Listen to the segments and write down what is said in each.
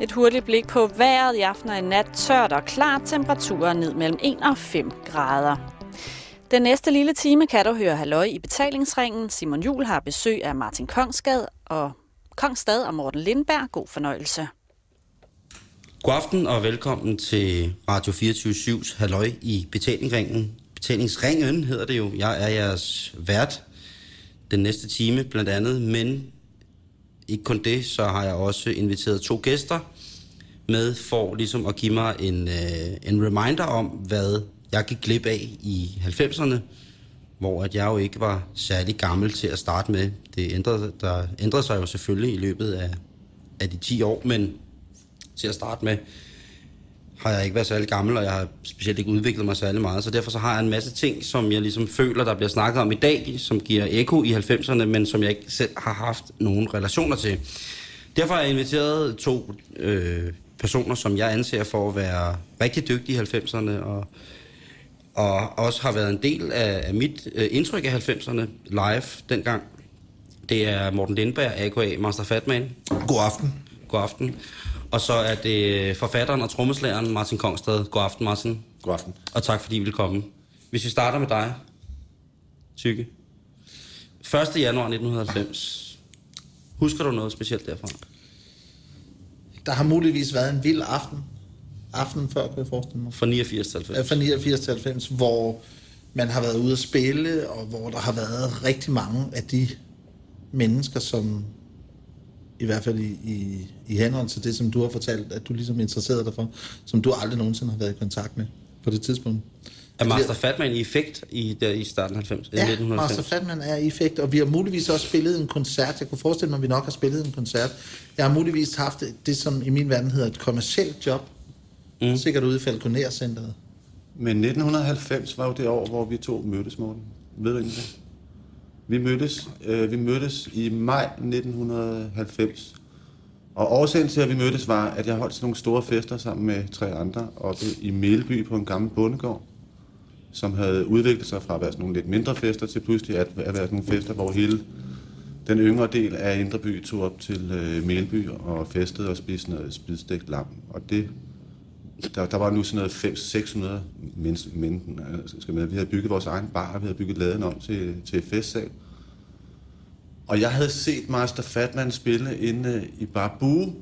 Et hurtigt blik på vejret i aften og i nat. Tørt og klart. Temperaturer ned mellem 1 og 5 grader. Den næste lille time kan du høre halløj i betalingsringen. Simon Jul har besøg af Martin Kongsgad og Kongstad og Morten Lindberg. God fornøjelse. God aften og velkommen til Radio 24-7's halløj i betalingsringen. Betalingsringen hedder det jo. Jeg er jeres vært den næste time blandt andet, men ikke kun det, så har jeg også inviteret to gæster med for ligesom at give mig en, øh, en reminder om, hvad jeg gik glip af i 90'erne, hvor at jeg jo ikke var særlig gammel til at starte med. Det ændrede, der ændrede sig jo selvfølgelig i løbet af, af de 10 år, men til at starte med har jeg ikke været særlig gammel, og jeg har specielt ikke udviklet mig særlig meget. Så derfor så har jeg en masse ting, som jeg ligesom føler, der bliver snakket om i dag, som giver eko i 90'erne, men som jeg ikke selv har haft nogen relationer til. Derfor har jeg inviteret to øh, personer, som jeg anser for at være rigtig dygtige i 90'erne, og, og også har været en del af, af mit øh, indtryk af 90'erne live dengang. Det er Morten Lindberg, A.K.A. Master Fatman. God aften. God aften. Og så er det forfatteren og trommeslageren Martin Kongstad. God aften, Martin. God aften. Og tak fordi I vil komme. Hvis vi starter med dig, Tykke. 1. januar 1990. Husker du noget specielt derfra? Der har muligvis været en vild aften. Aften før, kan jeg forestille mig. Fra 89 til 90? Ja, fra 89 til 90, hvor man har været ude at spille, og hvor der har været rigtig mange af de mennesker, som i hvert fald i, i, i henhold til det, som du har fortalt, at du ligesom interesserede dig for, som du aldrig nogensinde har været i kontakt med på det tidspunkt. Er Master Fatman i effekt i, der, i starten af 90, Ja, 1990? Master Fatman er i effekt, og vi har muligvis også spillet en koncert. Jeg kunne forestille mig, at vi nok har spillet en koncert. Jeg har muligvis haft det, som i min verden hedder et kommercielt job. Mm. Sikkert ude i Falconer-centret. Men 1990 var jo det år, hvor vi to mødtes, Morten. Ved du egentlig det? Vi mødtes, øh, vi mødtes i maj 1990. Og årsagen til, at vi mødtes, var, at jeg holdt sådan nogle store fester sammen med tre andre oppe i Melby på en gammel bondegård, som havde udviklet sig fra at være sådan nogle lidt mindre fester til pludselig at, at være sådan nogle fester, hvor hele den yngre del af Indreby tog op til øh, Melby og festede og spiste noget spidstegt lam. Og det, der, der var nu sådan noget 500-600 mennesker, men, altså, skal med. Vi havde bygget vores egen bar, vi havde bygget laden om til, til festsal. Og jeg havde set Master Fatman spille inde øh, i Barbu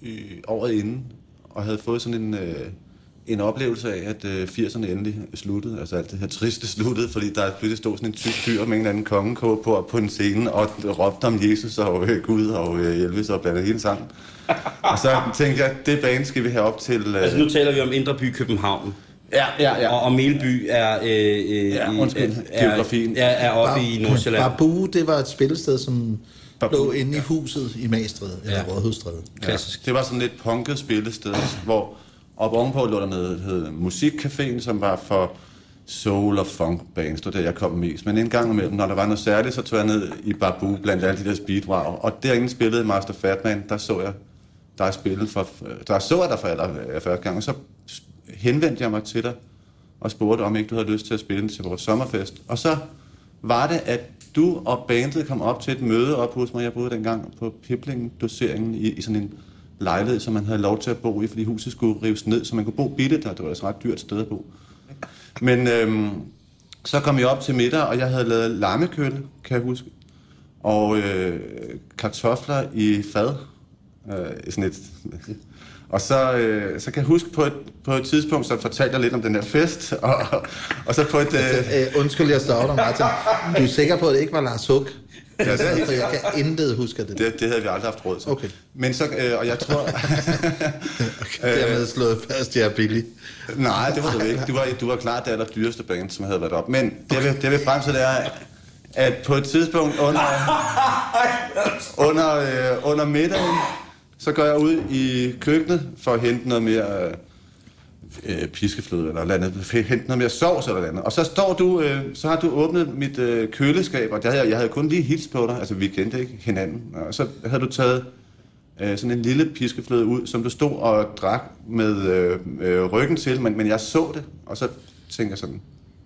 i året inden, og havde fået sådan en, øh, en oplevelse af, at øh, 80'erne endelig sluttede, altså alt det her triste sluttede, fordi der pludselig stod sådan en tyk fyr med en eller anden kongekåbe på, på en scene, og råbte om Jesus og øh, Gud og øh, Elvis og blandt hele sammen. Og så tænkte jeg, det bane skal vi have op til... Øh, Altså nu taler vi om Indre By København. ja, ja, ja. Og, og Melby er, øh, øh, Ja, i- undskyld, er, geografien. er, er oppe i Nordsjælland. Barbu, det var et spillested, som Barbu, lå inde i huset i Magstræde, eller Ja. Rådhusstræde. Klassisk. Det var sådan lidt punket spillested, hvor og ovenpå lå der noget, hed Musikcaféen, som var for soul og funk bands, det var der, jeg kom mest. Men en gang imellem, når der var noget særligt, så tog jeg ned i Babu blandt alle de der speedwow. Og derinde spillede Master Fatman, der så jeg der spillede for, der så jeg dig for aller øh, første gang, og så henvendte jeg mig til dig og spurgte, om ikke du havde lyst til at spille til vores sommerfest. Og så var det, at du og bandet kom op til et møde op hos mig. Jeg boede dengang på Pipling-doseringen i, i sådan en lejlighed, som man havde lov til at bo i, fordi huset skulle rives ned, så man kunne bo billigt, der. det var altså et ret dyrt sted at bo. Men øhm, så kom jeg op til middag, og jeg havde lavet lammekøl, kan jeg huske, og øh, kartofler i fad. Øh, sådan et, og så, øh, så kan jeg huske på et, på et tidspunkt, så fortalte jeg lidt om den her fest, og, og så på et... Øh, Øh, undskyld, jeg står dig, Martin. Du er sikker på, at det ikke var Lars Hug? Ja, det For jeg kan intet huske det. det, det havde vi aldrig haft råd til. Okay. Men så, øh, og jeg tror... Dermed slået fast, jeg er billig. Nej, det var du ikke. Du var, du var klart det allerdyreste band, som havde været op. Men det, jeg vil, det jeg vil frem til, det er, at på et tidspunkt under, under, øh, under middagen, så går jeg ud i køkkenet for at hente noget mere øh, øh, piskefløde eller andet, hente noget mere sovs eller andet. Og så står du, øh, så har du åbnet mit øh, køleskab, og der havde, jeg- havde kun lige hils på dig, altså vi kendte ikke hinanden. Og så havde du taget øh, sådan en lille piskefløde ud, som du stod og drak med øh, øh, ryggen til, men, men jeg så det, og så tænker jeg sådan,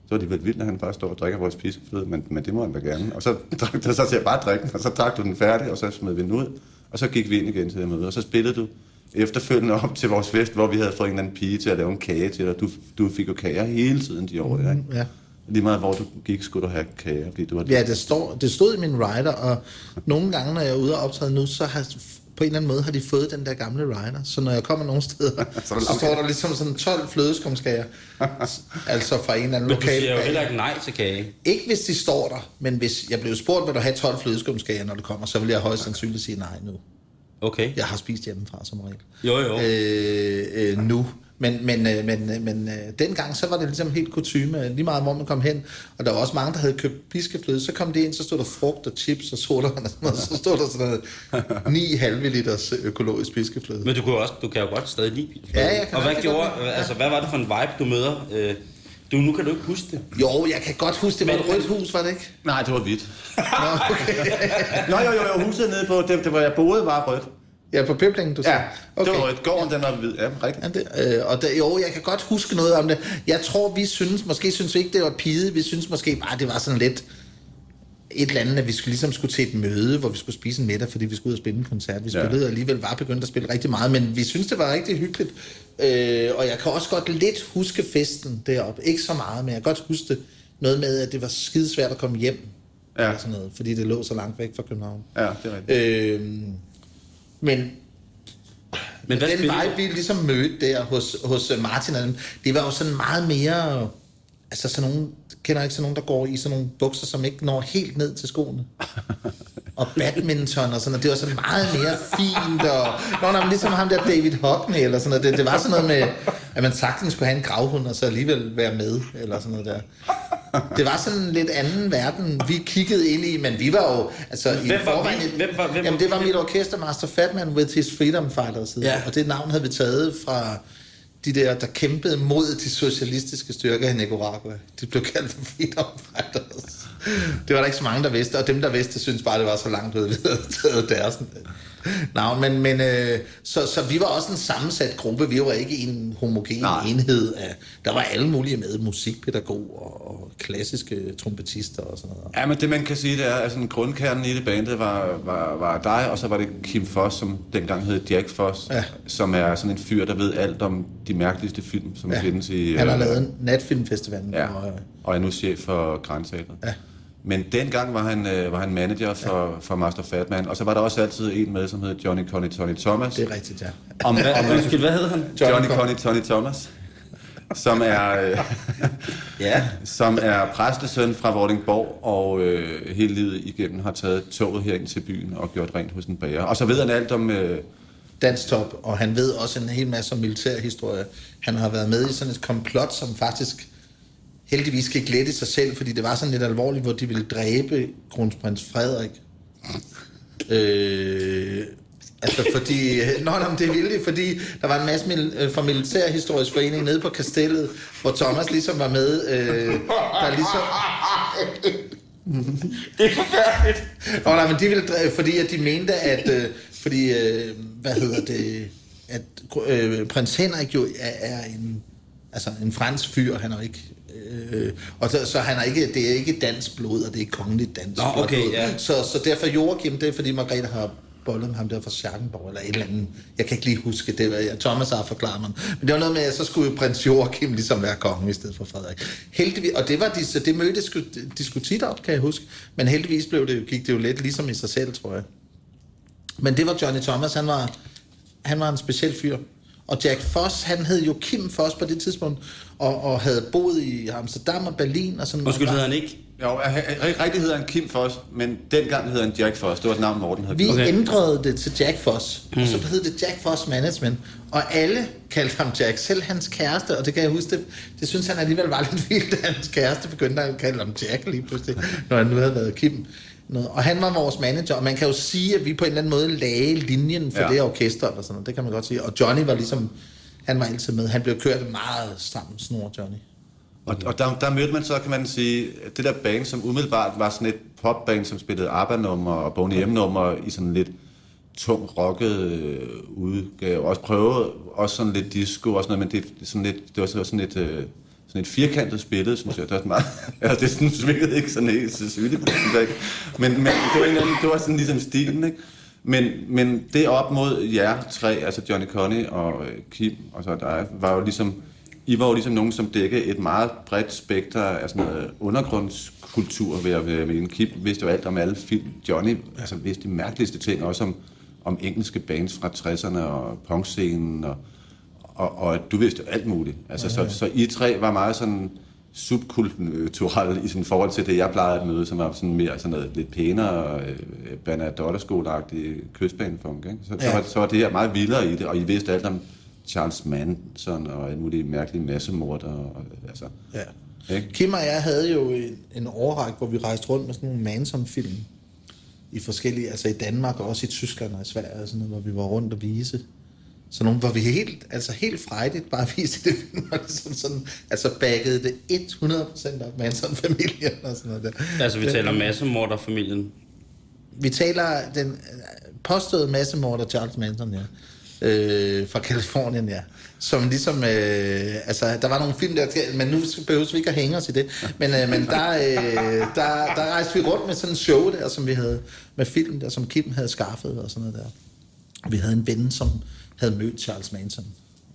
så var det vel vildt, at han bare står og drikker vores piskefløde, men, men det må han da gerne. Og så drak så sagde jeg bare drikke den, og så drak du den færdig, og så smed vi den ud, og så gik vi ind igen til det møde, og så spillede du efterfølgende op til vores fest, hvor vi havde fået en eller anden pige til at lave en kage til dig. Du, du fik jo kager hele tiden de år, ikke? Ja. Lige meget hvor du gik, skulle du have kager, fordi du var Ja, det, står, det stod i min rider, og nogle gange, når jeg er ude og optræde nu, så har på en eller anden måde har de fået den der gamle rider. Så når jeg kommer nogle steder, så, så står der ligesom sådan 12 flødeskumskager. altså fra en eller anden Men du lokal... siger jo heller ikke nej til kage. Ikke hvis de står der, men hvis jeg blev spurgt, vil du have 12 flødeskumskager, når du kommer, så vil jeg højst sandsynligt sige nej nu. Okay. Jeg har spist hjemmefra som regel. Jo, jo. Øh, øh, nu. Men, men, øh, men, øh, men øh, dengang, så var det ligesom helt kutume, lige meget hvor man kom hen. Og der var også mange, der havde købt piskefløde. Så kom det ind, så stod der frugt og chips og sodavand og sådan noget. Så stod der sådan noget 9 halve liters økologisk piskefløde. Men du jo, også, du kan jo godt stadig lide piskefløde. Ja, jeg kan Og hvad gjorde, altså hvad var det for en vibe, du møder? Øh, du, nu kan du ikke huske det. Jo, jeg kan godt huske, det var Men- et rødt hus, var det ikke? Nej, det var hvidt. Nå, okay. Nå, jo, jo, jo, huset nede på, det, det hvor jeg boede, var rødt. Ja, på Pøblingen, du Ja, sagde. okay. det var rødt. Gården, den var hvid. Ja, rigtigt. Ja, det, øh, og der, jo, jeg kan godt huske noget om det. Jeg tror, vi synes, måske synes vi ikke, det var pide. Vi synes måske bare, det var sådan lidt et eller andet, at vi skulle, ligesom skulle til et møde, hvor vi skulle spise en middag, fordi vi skulle ud og spille en koncert. Vi Ja. spillede og alligevel var begyndt at spille rigtig meget, men vi synes, det var rigtig hyggeligt. Øh, og jeg kan også godt lidt huske festen deroppe. Ikke så meget, men jeg kan godt huske det. Noget med, at det var skidesvært at komme hjem. Ja. Eller sådan noget, fordi det lå så langt væk fra København. Ja, det er rigtigt. Øh, men Men hvad den vibe, vi ligesom mødte der hos, hos øh, Martin det var jo sådan meget mere... Altså sådan nogle, kender ikke sådan nogen, der går i sådan nogle bukser, som ikke når helt ned til skoene. Og badminton og sådan noget. Det var sådan meget mere fint. Og, nå, nå, men ligesom ham der David Hockney eller sådan noget. Det, det var sådan noget med, at man sagtens skulle have en gravhund og så alligevel være med. Eller sådan noget der. Det var sådan en lidt anden verden, vi kiggede ind i, men vi var jo... Altså, i Hvem var forvejen vi? et- Hvem var- hvem Jamen, var det var vi? mit orkester, Master Fatman with his Freedom Fighters. Ja. Og det navn havde vi taget fra de der, der kæmpede mod de socialistiske styrker i Nicaragua. De blev kaldt Freedom Fighters. Det var der ikke så mange, der vidste, og dem, der vidste, synes bare, det var så langt ud, deres navn. Men, men øh, så, så vi var også en sammensat gruppe. Vi var ikke en homogen Nej. Enhed. Af, der var alle mulige med, musikpædagog og, og klassiske trompetister og sådan noget. Ja, men det man kan sige, det er, at sådan grundkernen i det bandet var, var, var dig, og så var det Kim Foss, som dengang hed Jack Foss, Ja. som er sådan en fyr, der ved alt om de mærkeligste film, som ja. findes i... Han har øh, lavet natfilmfestivalen. Ja, Og, øh, og er nu chef for Grænteatret. Ja. Men dengang var han, øh, var han manager for, ja. for Master Fatman, og så var der også altid en med, som hed Johnny Conny Tony Thomas. det er rigtigt, ja. Om, Hvad, om, undskyld, hvad hedder han? Johnny Conny. Conny Tony Thomas, som er, øh, Ja. som er præstesøn fra Vordingborg, og øh, hele livet igennem har taget toget herind til byen og gjort rent hos en bager. Og så ved han alt om... Øh, dansk top, og han ved også en hel masse om militærhistorie. Han har været med i sådan et komplot, som faktisk heldigvis let i sig selv, fordi det var sådan lidt alvorligt, hvor de ville dræbe kronprins Frederik. Øh, altså fordi, nå, nå, det ville de, fordi der var en masse mil, øh, fra Militærhistorisk Forening nede på kastellet, hvor Thomas ligesom var med, øh, der ligesom... Det er forfærdeligt. Nå, nej, men de ville, fordi at de mente, at, øh, fordi, øh, hvad hedder det, at øh, prins Henrik jo er, er en, altså en fransk fyr, han er jo ikke, øh, og så, så han er ikke, det er ikke dansk blod, og det er kongeligt dansk Nå, okay, blod. ja. Så, så derfor Joachim, det er fordi Margrethe har bollet med ham der fra Schackenborg, eller et eller andet. Jeg kan ikke lige huske det. Var, jeg, Thomas har forklaret mig. Men det var noget med, at så skulle prins Joachim ligesom være konge i stedet for Frederik. Heldigvis, og det, var de, så det mødte de skulle tit op, kan jeg huske. Men heldigvis blev det, gik det jo lidt ligesom i sig selv, tror jeg. Men det var Johnny Thomas, han var, han var en speciel fyr. Og Jack Foss, han hed jo Kim Foss på det tidspunkt, og, og havde boet i Amsterdam og Berlin og sådan Undskyld, noget. hedder han ikke? jo, rigtig, hedder han Kim Foss, men dengang hed han Jack Foss. Det var et navn, Morten havde. Vi Okay. okay. ændrede det til Jack Foss, mm. og så hed det Jack Foss Management, og alle kaldte ham Jack, selv hans kæreste, og det kan jeg huske, det, det synes han alligevel var lidt vildt, at hans kæreste begyndte at kalde ham Jack lige pludselig, når han nu havde været Kim. Noget. Og han var vores manager, og man kan jo sige, at vi på en eller anden måde lagde linjen for Ja. det orkester, eller sådan noget. det kan man godt sige. Og Johnny var ligesom, han var altid med. Han blev kørt meget stram snor, Johnny. Og, og der, der mødte man så, kan man sige, det der band, som umiddelbart var sådan et popband, som spillede ABBA-nummer og Boney M-nummer i sådan lidt tung rocket øh, udgave. Også prøvede også sådan lidt disco og sådan noget, men det, sådan lidt, det var sådan lidt, øh, sådan et firkantet spillet, synes jeg. Det var sådan meget, altså, det sådan, svingede ikke sådan helt så sygeligt, på. Men, men det var, en anden, det var sådan ligesom stilen, ikke? Men, men det op mod jer tre, altså Johnny Conny og øh, Kim, og så der var jo ligesom, I var jo ligesom nogen, som dækkede et meget bredt spekter af sådan noget undergrundskultur, ved at være med. Kim vidste jo alt om alle film. Johnny altså, vidste de mærkeligste ting, også om, om engelske bands fra 60'erne og punkscenen, og, og, og du vidste jo alt muligt. Altså, ja, ja. Så, så I tre var meget sådan subkulturelle i sådan forhold til det, jeg plejede at møde, som var sådan mere sådan noget lidt pænere, øh, Bernadotte-skoleagtig kystbanefunk. Ikke? Så, ja. så, var, så var det her meget vildere i det, og I vidste alt om Charles Manson og en mulig mærkelig massemorder. Og, altså, ja. Ikke? Kim og jeg havde jo en, en overræk, hvor vi rejste rundt med sådan nogle Manson-film i forskellige, altså i Danmark og også i Tyskland og i Sverige, og sådan noget, hvor vi var rundt og vise så nogle, hvor vi helt, altså helt frejdigt bare viste det, og ligesom sådan, altså baggede det 100% op Manson-familien og sådan noget der. Altså vi taler massemorder-familien? Vi taler den påståede massemorder Charles Manson, ja. Øh, fra Kalifornien, ja. Som ligesom, øh, altså der var nogle film der, men nu behøver vi ikke at hænge os i det, men, øh, men der, øh, der, der rejste vi rundt med sådan en show der, som vi havde med film der, som Kim havde skaffet og sådan noget der. Vi havde en ven, som havde mødt Charles Manson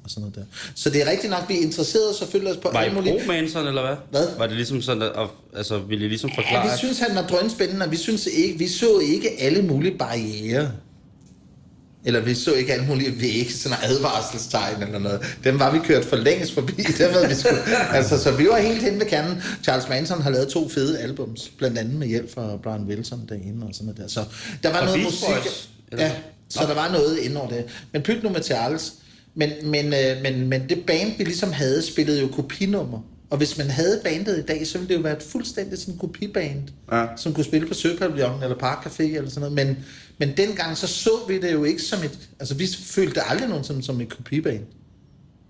og sådan noget der. Så det er rigtigt nok, vi er interesseret selvfølgelig også på... Var I pro Manson, eller hvad? Hvad? Var det ligesom sådan, at, altså, ville I ligesom forklare? Ja, vi synes, han var drønspændende, og vi, synes ikke, vi så ikke alle mulige barriere. Eller vi så ikke alle mulige vægge, sådan en advarselstegn eller noget. Dem var vi kørt for længst forbi. Det var, vi skulle. Altså, så vi var helt hen ved kernen. Charles Manson har lavet to fede albums, blandt andet med hjælp fra Brian Wilson derinde og sådan noget der. Så der var og noget musik. Boys, ja, så der var noget ind over det. Men pyt nu med Charles. Men, men, øh, men, men det band, vi ligesom havde, spillede jo kopinummer. Og hvis man havde bandet i dag, så ville det jo være et fuldstændig sådan kopiband, ja. som kunne spille på Søpavillon eller Park Café eller sådan noget. Men, men dengang så så vi det jo ikke som et... Altså vi følte det aldrig nogen som, som et kopiband.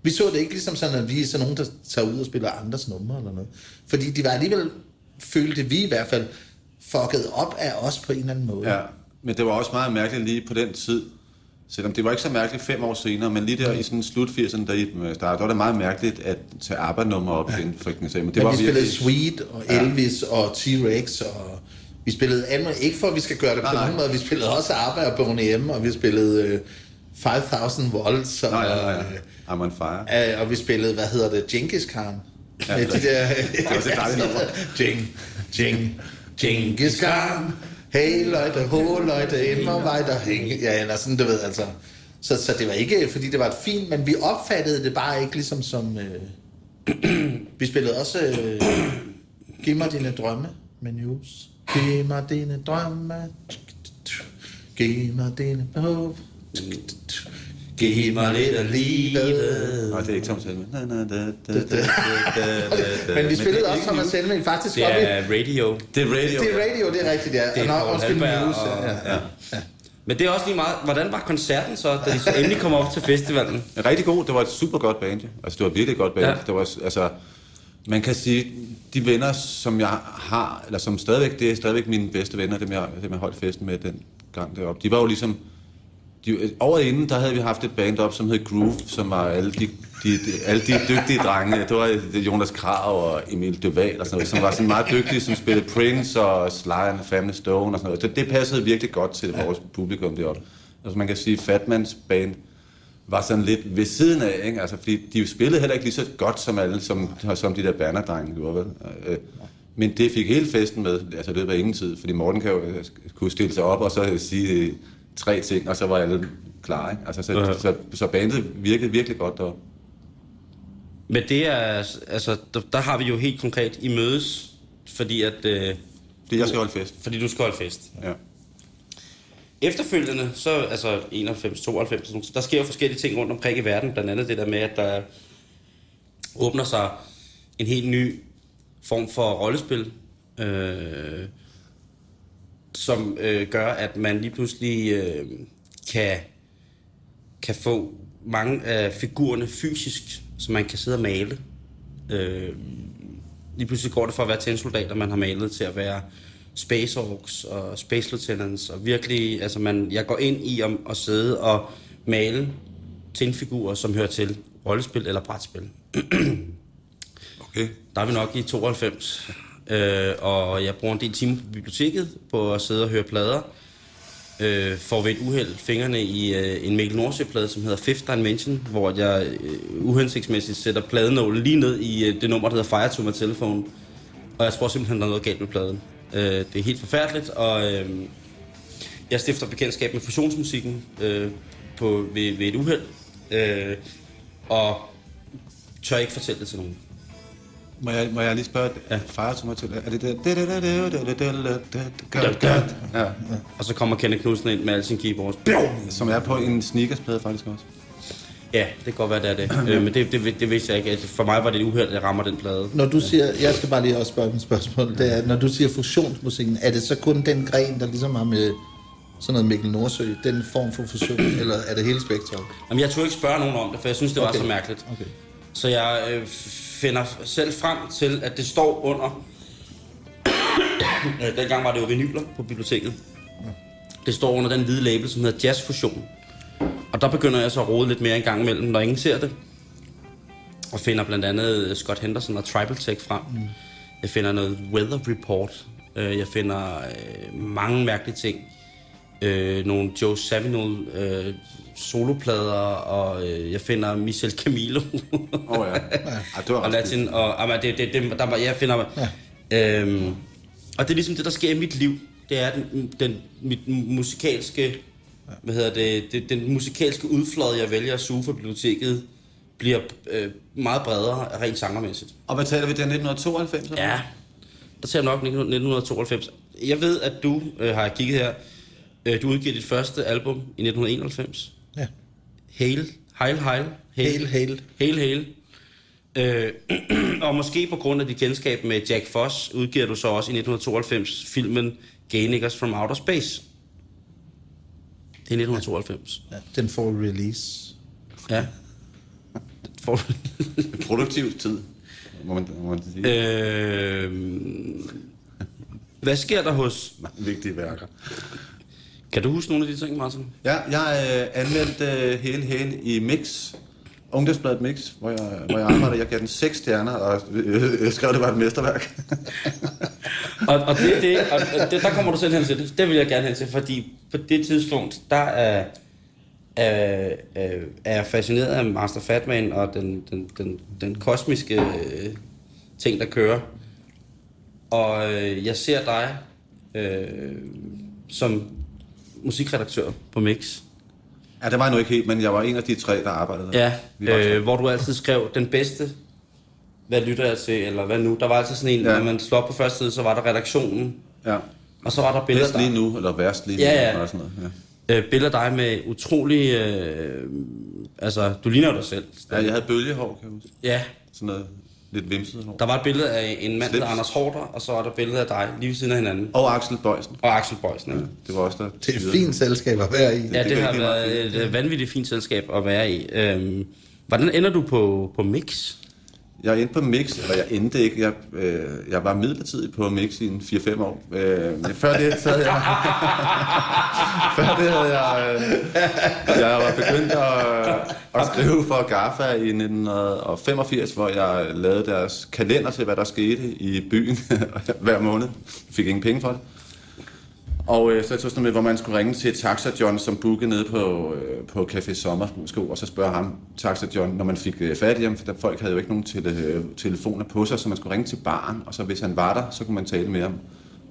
Vi så det ikke ligesom sådan, at vi er sådan nogen, der tager ud og spiller andres numre eller noget. Fordi de var alligevel, følte vi i hvert fald, fucket op af os på en eller anden måde. Ja. Men det var også meget mærkeligt lige på den tid, selvom det var ikke så mærkeligt fem år senere, men lige der i sådan slut 80'erne, da I startede, var det meget mærkeligt at tage ABBA-nummer op ja. igen, for Men det men var vi spillede Sweet og Elvis ja. og T-Rex og vi spillede andet, ikke for at vi skal gøre det på nogen måde, vi spillede også ABBA og Boney M, og vi spillede uh, 5000 Volts og, nej, nej, nej. I'm on fire. Uh, og vi spillede, hvad hedder det, Genghis Khan. Ja, med de der... det var så dejligt nummer. Jing, Jing, Genghis Khan hey Leute, ho Leute, immer weiter hænge. Ja, eller sådan, du ved, altså. Så, så det var ikke, fordi det var et fint, men vi opfattede det bare ikke ligesom som... Øh, vi spillede også øh, Giv mig dine drømme med News. Giv mig dine drømme. Giv mig dine håb. Giv mig lidt af livet. Nej, det er ikke Thomas Helme. Men vi spillede også Thomas Helme faktisk. Det er radio. Det er radio. Det er radio, det er rigtigt, ja. Det er Paul Halberg. Ja. ja. Men det er også lige meget, hvordan var koncerten så, da de så endelig kom op til festivalen? Rigtig god, det var et super godt band. Altså, det var virkelig godt band. Ja. Det var, altså, man kan sige, de venner, som jeg har, eller som stadigvæk, det er stadigvæk mine bedste venner, dem jeg, dem jeg holdt festen med den gang deroppe. De var jo ligesom, de, året inden, der havde vi haft et band op, som hed Groove, som var alle de, de, de, alle de dygtige drenge. Det var Jonas Krav og Emil Duval og sådan noget, som var sådan meget dygtige, som spillede Prince og Sly and Family Stone og sådan noget. Det, det passede virkelig godt til vores publikum deroppe. Altså man kan sige, Fatmans band var sådan lidt ved siden af, ikke? Altså, fordi de spillede heller ikke lige så godt som alle, som, som de der bannerdrenge gjorde, vel? Øh, men det fik hele festen med, altså det var ingen tid, fordi Morten kan jo, øh, kunne stille sig op og så sige, tre ting, og så var alle klar. Ikke? Altså, så, ja. så, så bandet virkede virkelig godt der. Men det er, altså, der, der har vi jo helt konkret i mødes, fordi at... Øh, det jeg skal holde fest. Fordi du skal holde fest. Ja. Efterfølgende, så altså 91, 92, der sker jo forskellige ting rundt omkring i verden. Blandt andet det der med, at der åbner sig en helt ny form for rollespil. Øh, som øh, gør, at man lige pludselig øh, kan, kan få mange af figurerne fysisk, som man kan sidde og male. Øh, lige pludselig går det fra at være tændsoldater, man har malet, til at være Space Orks og Space Lieutenants, og virkelig, altså man, jeg går ind i at, at sidde og male tændfigurer, som hører til rollespil eller brætspil. okay. Der er vi nok i 92. Øh, og jeg bruger en del timer på biblioteket på at sidde og høre plader. øh, får ved et uheld fingrene i øh, en Mikkel Nordsjø-plade, som hedder Fifth Dimension, hvor jeg øh, uhensigtsmæssigt sætter pladenålen lige ned i øh, det nummer, der hedder Fire to my telephone. Og jeg tror simpelthen, der er noget galt med pladen. Øh, det er helt forfærdeligt, og øh, jeg stifter bekendtskab med fusionsmusikken øh, på, ved, ved et uheld. Øh, og tør ikke fortælle det til nogen. Må jeg, må jeg lige spørge, ja. far til mig til, er det der? Ja. Og så kommer Kenneth Knudsen ind med alle sine keyboards. Som er på en sneakersplade faktisk også. Ja, det kan godt være, det er det. øh, men det, det, det vidste jeg ikke. For mig var det et uheld, at jeg rammer den plade. Når du siger, jeg skal bare lige også spørge et spørgsmål, det er, når du siger fusionsmusikken, er det så kun den gren, der ligesom har med sådan noget Mikkel Nordsø, den form for fusion, eller er det hele spektret? Jamen, jeg tog ikke spørge nogen om det, for jeg synes, det var Okay. så mærkeligt. Okay. Så jeg øh, finder selv frem til, at det står under... Øh, Dengang var det jo vinyler på biblioteket. Det står under den hvide label, som hedder Jazz Fusion. Og der begynder jeg så at rode lidt mere en gang imellem, når ingen ser det. Og finder blandt andet Scott Henderson og Tribal Tech frem. Mm. Jeg finder noget Weather Report. Øh, Jeg finder øh, mange mærkelige ting. Øh, nogle Joe Zawinul øh, soloplader, og øh, jeg finder Michel Camilo. Åh oh, ja. ja. det var og latin, og jamen, det, det, det, der jeg finder... Ja. Øhm, og det er ligesom det, der sker i mit liv. Det er den, den mit musikalske... Hvad hedder det, det? Den musikalske udflade, jeg vælger at suge for biblioteket, bliver øh, meget bredere rent sangermæssigt. Og hvad taler vi der 1992? eller? Ja, der ser jeg nok 1992. Jeg ved, at du øh, har kigget her. Øh, du udgiver dit første album i 1991. Hail, Heil, Heil. Hail, hail. Hail, hail. Øh, og måske på grund af dit kendskab med Jack Foss, udgiver du så også i 1992 filmen Niggas from Outer Space. Det er 1992. ja. Den får release. Ja. For, Produktiv tid, må man, må man sige. Øh. hvad sker der hos... Vigtige værker. Kan du huske nogle af de ting, Martin? Ja, jeg øh, anmeldte øh, hele hele i Mix, Ungdomsbladet Mix, hvor jeg, hvor jeg arbejder. Jeg gav den seks stjerner, og øh, jeg skrev, det var et mesterværk. Og, og, det, det, og det, der kommer du selv hen til. Det, det vil jeg gerne hen til, fordi på det tidspunkt, der er, er, er, er jeg fascineret af Master Fatman og den, den, den, den kosmiske øh, ting, der kører. Og øh, jeg ser dig øh, som musikredaktør på Mix. ja, det var jeg nu ikke helt, men jeg var en af de tre, der arbejdede der. Ja, øh, hvor du altid skrev den bedste, hvad lytter jeg til, eller hvad nu. Der var altid sådan en, Ja. når man slår op på første side, så var der redaktionen, ja. og så var der billeder Bedst lige nu, eller værst lige nu. Ja, ja. Eller sådan noget. Ja. øh, billeder dig med utrolig... Øh, altså, du ligner dig selv. ja, jeg havde bølgehår, kan jeg huske. Ja, Sådan noget lidt vimset hår. der var et billede af en mand, der Anders Hårder, og så var der et billede af dig lige ved siden af hinanden. Og Axel Bøjsen. Og Axel Bøjsen. Ja, Det var også der. Det er et fint selskab at være i. ja det, det er har været et øh, vanvittigt fint selskab at være i. Øhm, hvordan ender du på, på Mix? Jeg endte på Mix, eller jeg endte ikke. Jeg, øh, jeg var midlertidigt på Mix i en 4-5 år. Øh, men før det så havde jeg... før det havde jeg... Øh, jeg var begyndt at, at skrive for GAFA i 1985, hvor jeg lavede deres kalender til, hvad der skete i byen hver måned. Jeg fik ingen penge for det. Og øh, så tog sådan med, hvor man skulle ringe til Taxa John, som bookede nede på, øh, på Café Sommersko, og så spørge ham, Taxa John, når man fik øh, fat i ham, for der, folk havde jo ikke nogen tele, øh, telefoner på sig, så man skulle ringe til baren, og så hvis han var der, så kunne man tale med ham.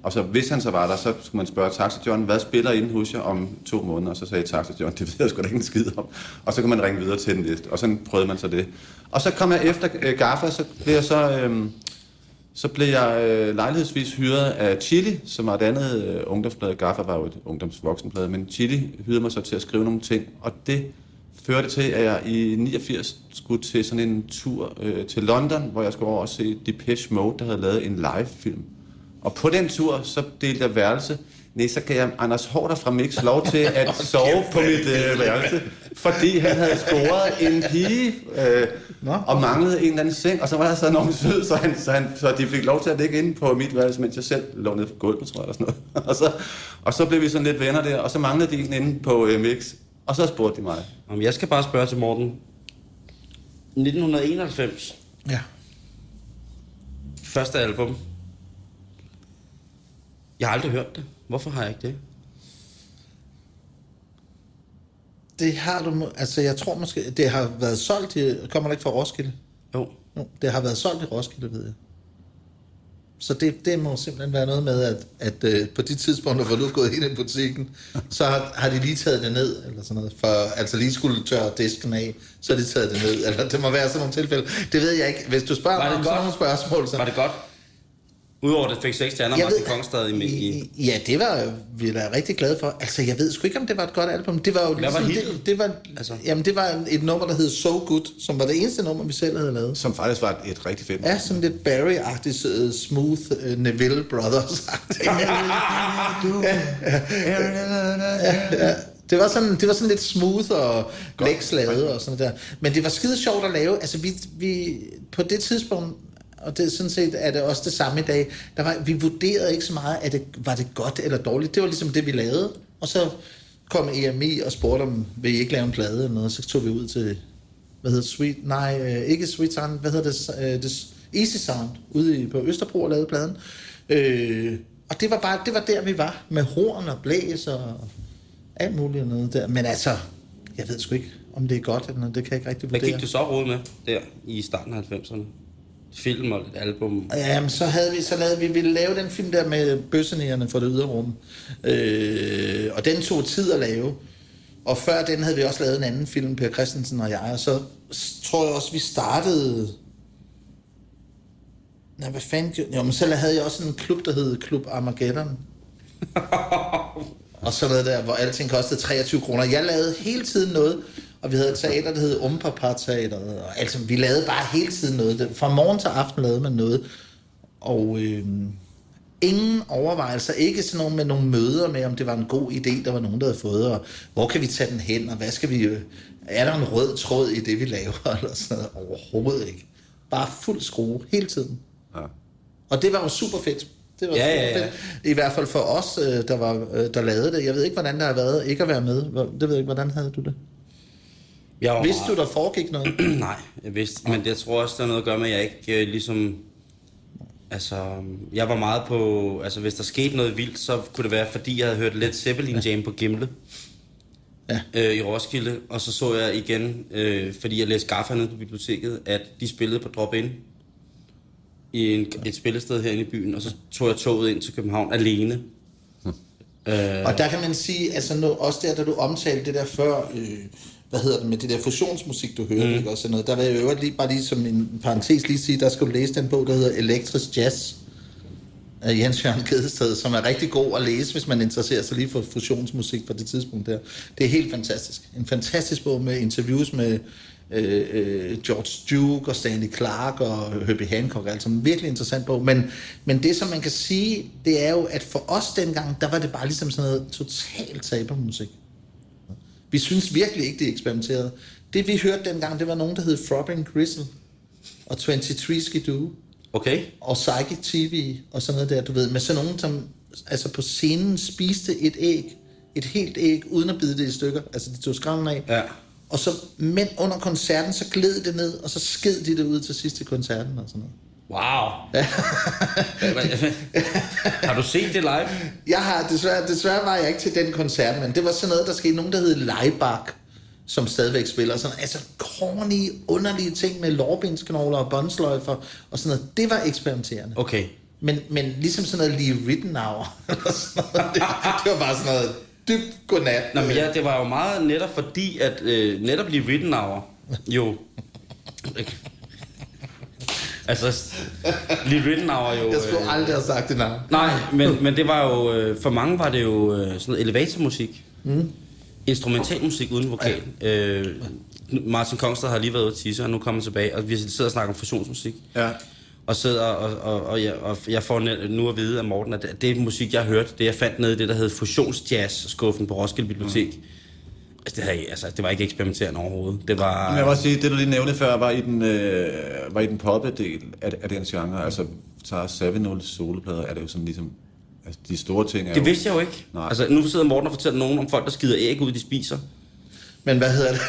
Og så hvis han så var der, så skulle man spørge Taxa John, hvad spiller inde hos jer om to måneder? Og så sagde Taxa John, det ved jeg sgu da ikke en skid om. Og så kunne man ringe videre til den næste, og så prøvede man så det. Og så kom jeg efter øh, Gaffa, så blev jeg så... Øh, så blev jeg øh, lejlighedsvis hyret af Chili, som var et andet øh, ungdomsblad. Gaffa var jo et ungdomsvoksenblad, men Chili hyrede mig så til at skrive nogle ting, og det førte til, at jeg i 89 skulle til sådan en tur øh, til London, hvor jeg skulle over og se Depeche Mode, der havde lavet en live-film. Og på den tur, så delte jeg værelse. Nej, så gav jeg Anders Hårder fra Mix lov til at sove på mit øh, værelse, fordi han havde scoret en pige øh, Nå. og manglede en eller anden seng, og så var jeg så enormt sød, så, han, så, han, så de fik lov til at ligge inde på mit værelse, mens jeg selv lå nede på gulvet, tror jeg, eller sådan noget. og, så, og så blev vi sådan lidt venner der, og så manglede de en inde på øh, Mix, og så spurgte de mig. Jamen, jeg skal bare spørge til Morten. 1991, Ja. første album. Jeg har aldrig hørt det. Hvorfor har jeg ikke det? Det har du... Altså, jeg tror måske... Det har været solgt i... Kommer det ikke fra Roskilde? Jo. Jo, det har været solgt i Roskilde, ved jeg. Så det, det må simpelthen være noget med, at, at øh, på de tidspunkter, hvor du er gået ind i butikken, så har, har de lige taget det ned, eller sådan noget, for altså lige skulle tørre disken af, så har de taget det ned, eller det må være sådan nogle tilfælde. Det ved jeg ikke. Hvis du spørger Var mig det om sådan nogle spørgsmål, så... Var det godt? Udover det fik seks stjerner, Martin Kongstad i, i, I- Ja, det var vi da rigtig glade for. Altså, jeg ved sgu ikke, om det var et godt album. Det var jo var ligesom, hittet? det, det var, Altså? Jamen, det var et nummer, der hed So Good, som var det eneste nummer, vi selv havde lavet. Som faktisk var et, et rigtig fedt. Ja, sådan lidt Barry-agtigt, uh, smooth uh, Neville Brothers-agtigt. Det var, sådan, det var sådan lidt smooth og lækslavet og sådan der. Men det var skide sjovt at lave. Altså, vi, vi, på det tidspunkt, og det sådan set er det også det samme i dag, der var, vi vurderede ikke så meget, at det, var det godt eller dårligt. Det var ligesom det, vi lavede. Og så kom EMI og spurgte, om vil I ikke lave en plade eller noget. Så tog vi ud til, hvad hedder Sweet, nej, øh, ikke Sweet Sound, hvad hedder det, øh, det Easy Sound, ude i, på Østerbro og lavede pladen. Øh, og det var bare, det var der, vi var, med horn og blæs og alt muligt og noget der. Men altså, jeg ved sgu ikke, om det er godt eller noget, det kan jeg ikke rigtig Hvad vurdere. gik du så råd med der i starten af 90'erne? Film og et album. Jamen, så havde vi, så lavede vi, vi ville lave den film der med bøssenigerne for det ydre rum. Øh, og den tog tid at lave. Og før den havde vi også lavet en anden film, Per Christensen og jeg, og så tror jeg også, vi startede... Nej, hvad fanden. Jo, men så havde jeg også en klub, der hed Klub Armageddon. og sådan noget der, hvor alting kostede 23 kroner. Jeg lavede hele tiden noget, og vi havde et teater, der hed Umpapa Teateret, og altså, vi lavede bare hele tiden noget. Fra morgen til aften lavede man noget, og øh, ingen overvejelser, ikke sådan nogle med nogle møder med, om det var en god idé, der var nogen, der havde fået, og hvor kan vi tage den hen, og hvad skal vi, øh, er der en rød tråd i det, vi laver, eller sådan noget, overhovedet ikke. Bare fuld skrue, hele tiden. Ja. Og det var jo super fedt. Det var Ja, super ja, ja. fedt. I hvert fald for os, øh, der, var, øh, der lavede det. Jeg ved ikke, hvordan det har været ikke at være med. Det ved jeg ikke, hvordan havde du det? Jeg var Vidste meget- du, der foregik noget? Nej, jeg vidste, men jeg tror også, der er noget at gøre med, at jeg ikke øh, ligesom... Altså, jeg var meget på... Altså, hvis der skete noget vildt, så kunne det være, fordi jeg havde hørt Led Zeppelin Jam på Gimle. Ja. Øh, I Roskilde. Og så så jeg igen, øh, fordi jeg læste Gaffa nede på biblioteket, at de spillede på Drop-In i en, et spillested herinde i byen. Og så tog jeg toget ind til København alene. Øh, Og der kan man sige, altså nu, også der, da du omtalte det der før, øh, hvad hedder det, med det der fusionsmusik, du hørte, mm. ikke, og sådan noget, der vil jeg øvrigt lige, bare lige som en parentes lige sige, der skal du læse den bog, der hedder Elektrisk Jazz, af Jens Jørgen Gedested, som er rigtig god at læse, hvis man interesserer sig lige for fusionsmusik fra det tidspunkt der. Det er helt fantastisk. En fantastisk bog med interviews med øh, øh, George Duke og Stanley Clark og Herbie Hancock, altså en virkelig interessant bog. Men, men det, som man kan sige, det er jo, at for os dengang, der var det bare ligesom sådan noget totalt tabermusik. Vi synes virkelig ikke, det eksperimenterede. Det vi hørte dengang, det var nogen, der hed Throbbing Gristle og 23 Skidoo okay. og Psychic TV og sådan noget der, du ved, med sådan nogen, som altså på scenen spiste et æg, et helt æg, uden at bide det i stykker, altså de tog skralden af, Ja. og så, men under koncerten, så gled det ned, og så sked de det ud til sidst i koncerten og sådan noget. Wow. Har du set det live? Jeg har, desværre, desværre var jeg ikke til den koncert, men det var sådan noget, der skete nogen, der hed Leibach, som stadigvæk spiller sådan, altså corny, underlige ting med lårbensknogler og båndsløjfer og sådan noget. Det var eksperimenterende. Okay. Men, men ligesom sådan noget lige Rittenauer, eller sådan noget, det, det var bare sådan noget dybt godnat. Nå, men ja, det var jo meget netop fordi, at øh, netop lige Rittenauer jo... altså, lige Rittenauer jo... Jeg skulle øh, aldrig have sagt det navn. Nej, men, men det var jo... Øh, for mange var det jo øh, sådan noget elevatormusik. Mm. Instrumentalmusik uden vokal. Øh, Martin Kongstad har lige været ude at tisse, og nu kommer tilbage, og vi sidder og snakker om fusionsmusik. Ja. Og sidder og, og, og, jeg, og jeg får nu at vide af Morten, at det, det musik, jeg hørte, det jeg fandt nede i det, der hed Fusionsjazz-skuffen på Roskilde Bibliotek. Mm. Altså, det, havde, altså, det var ikke eksperimenterende overhovedet. Det var... Men jeg vil også sige, det du lige nævnte før, var i den, øh, var i den poppede del af, af den genre. Altså, tager 7 soloplader, er det jo sådan ligesom... Altså, de store ting er Det jo... vidste jeg jo ikke. Nej. Altså, nu sidder Morten og fortæller nogen om folk, der skider æg ud, de spiser. Men hvad hedder det?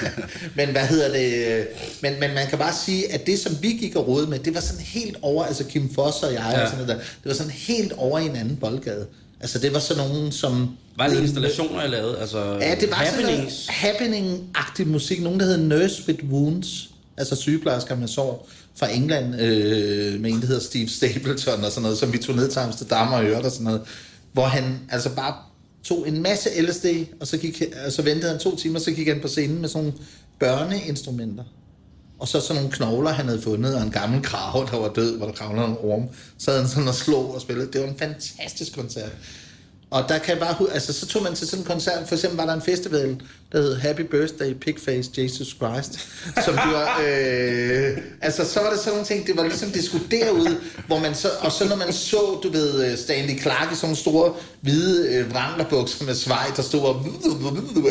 men hvad hedder det? Men, men man kan bare sige, at det, som vi gik og rode med, det var sådan helt over, altså Kim Foss og jeg, ja. og sådan noget der, det var sådan helt over i en anden boldgade. Altså, det var sådan nogen, som... Var det installationer, jeg lavede? Altså, Ja, det var happenings? sådan noget happening-agtig musik. Nogen, der hed Nurse with Wounds. Altså sygeplejersker med sår fra England, øh, med en, der hedder Steve Stapleton og sådan noget, som vi tog ned til Amsterdam og hørte og sådan noget. Hvor han altså bare tog en masse LSD, og så, gik, og så ventede han to timer, så gik han på scenen med sådan nogle børneinstrumenter. Og så sådan nogle knogler, han havde fundet, og en gammel krav, der var død, hvor der kravlede en orm. Så havde han sådan og slog og spillede. Det var en fantastisk koncert. Og der kan jeg bare, altså så tog man til sådan en koncert, for eksempel var der en festival, der hed Happy Birthday Pigface Jesus Christ, som du var, øh, altså så var det sådan nogle ting, det var ligesom, det skulle derud, hvor man så, og så når man så, du ved, øh, Stanley Clark i sådan nogle store, hvide øh, vranglerbukser med svej, der stod og,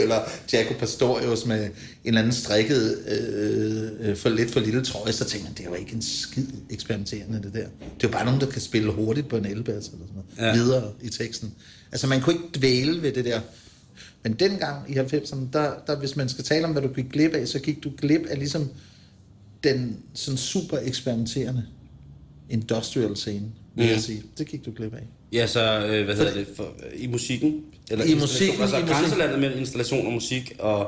eller Jaco Pastorius med en eller anden strikket, øh, øh, for lidt for lille trøje, så tænkte man, det var ikke en skid eksperimenterende, det der. Det var bare nogen, der kan spille hurtigt på en elbass eller sådan noget, ja. videre i teksten. Altså man kunne ikke dvæle ved det der. Men dengang i 90'erne, der, der, hvis man skal tale om, hvad du gik glip af, så gik du glip af ligesom den sådan super eksperimenterende industrial scene, vil jeg Mhm. sige. Det gik du glip af. Ja, så øh, hvad hedder det? For, i musikken? Eller I musikken, Altså i grænselandet mellem installation og musik og...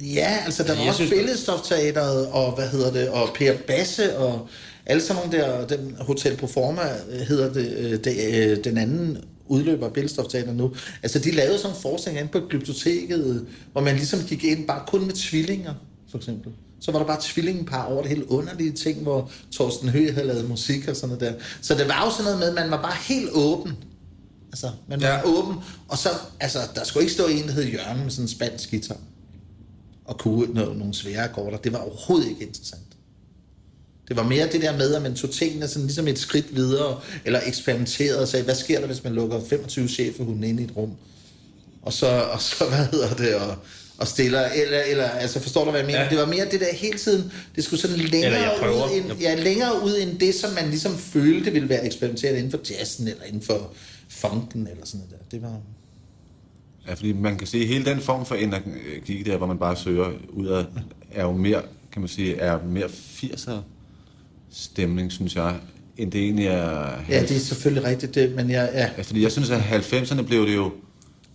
Ja, altså der var Jeg også synes- Billedstofteateret, og hvad hedder det, og Per Basse, og alle sådan nogle der, den Hotel Proforma øh, hedder det, øh, det øh, den anden udløber af Billedstofteater nu. Altså de lavede sådan en forskning inde på glyptoteket, hvor man ligesom gik ind bare kun med tvillinger, for eksempel. Så var der bare tvillingepar over det hele underlige ting, hvor Torsten Høgh havde lavet musik og sådan noget der. Så det var jo sådan noget med, at man var bare helt åben. Altså, man var Ja. åben, og så, altså, der skulle ikke stå en, der hed Jørgen med sådan en spansk guitar og kunne nogle, nogle svære akkorder. Det var overhovedet ikke interessant. Det var mere det der med, at man tog tingene sådan ligesom et skridt videre, eller eksperimenterede og sagde, hvad sker der, hvis man lukker 25 chefehunde ind i et rum? Og så, og så hvad hedder det, og, og stiller, eller, eller, altså forstår du, hvad jeg mener? Ja. Det var mere det der hele tiden, det skulle sådan længere, ud, end, ja, længere ud end det, som man ligesom følte ville være eksperimenteret inden for jazzen, eller inden for funken, eller sådan noget der. Det var... Ja, fordi man kan sige, at hele den form for energi der, hvor man bare søger ud af, er jo mere, kan man sige, er mere 80'er stemning, synes jeg, end det egentlig er... Ja, det er selvfølgelig rigtigt, det, men jeg, ja, Ja, fordi jeg synes, at 90'erne blev det jo,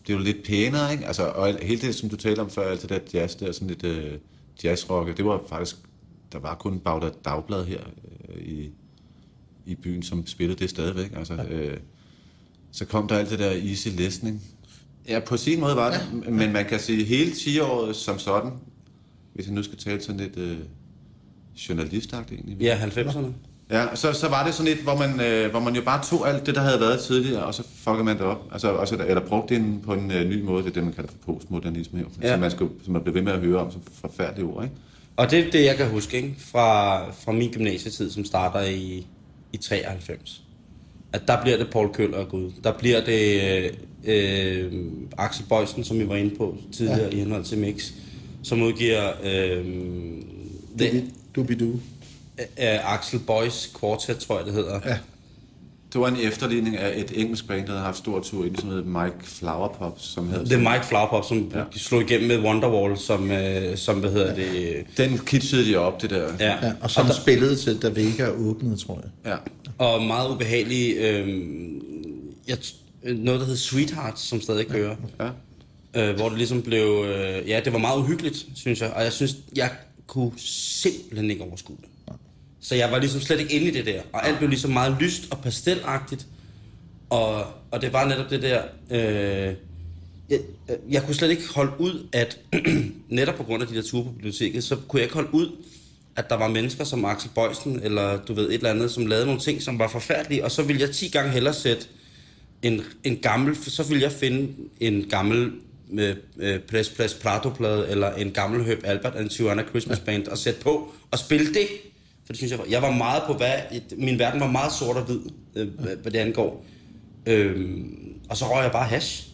det var lidt pænere, ikke? Altså, og hele det, som du talte om før, alt det der jazz, der sådan lidt uh, jazzrock, det var faktisk, der var kun Bagdad Dagblad her uh, i, i byen, som spillede det stadigvæk. Altså, uh, så kom der alt det der easy listening. Ja, på sin måde var det, ja. men man kan sige, hele 10-året som sådan, hvis jeg nu skal tale sådan lidt uh, journalistagtigt egentlig. Ja, 90'erne. Ja, så, så var det sådan et, hvor man, øh, hvor man jo bare tog alt det, der havde været tidligere, og så fuckede man det op. Altså, og så, eller brugte det på en øh, ny måde, det er det, man kalder for postmodernisme, jo. Ja. Som, man skulle, som man blev ved med at høre om som forfærdelige ord, ikke? Og det er det, jeg kan huske, ikke? Fra, fra min gymnasietid, som starter i, i 93. At der bliver det Paul Køller og Gud. Der bliver det øh, Axel Bøjsen, som vi var inde på tidligere ja. i henhold til Mix, som udgiver øh, The, Dubidu. øh, Axel Boys Quartet, tror jeg det hedder. Ja. Det var en efterligning af et engelsk band, der havde haft stor tur ind, som hed Mike Flowerpops, som hed... Det er Mike Flowerpop, som ja. Ja. slog igennem med Wonderwall, som, øh, som hvad hedder det... Den kitschede de op, det der. Ja, Ja, og som der, spillede til, da Vega åbnede, tror jeg. ja. og meget ubehagelig... Øh, jeg, noget, der hed Sweetheart, som stadig kører. ja. øh, hvor det ligesom blev... Øh, ja, det var meget uhyggeligt, synes jeg. Og jeg synes, jeg kunne simpelthen ikke overskue det. Så jeg var ligesom slet ikke inde i det der. Og alt blev ligesom meget lyst og pastelagtigt. Og, og det var netop det der... Øh, jeg, jeg kunne slet ikke holde ud, at netop på grund af de der ture på biblioteket, så kunne jeg ikke holde ud, at der var mennesker som Axel Bøjsen, eller du ved, et eller andet, som lavede nogle ting, som var forfærdelige, og så ville jeg 10 gange hellere sætte en, en gammel, så ville jeg finde en gammel med øh, Ples Ples Plato-plade, eller en gammel Herb Albert and Tijuana Christmas Band, og sætte på og spille det. For det synes jeg, jeg var meget på, hvad, min verden var meget sort og hvid, øh, hvad, det angår. Øhm, og så røg jeg bare hash.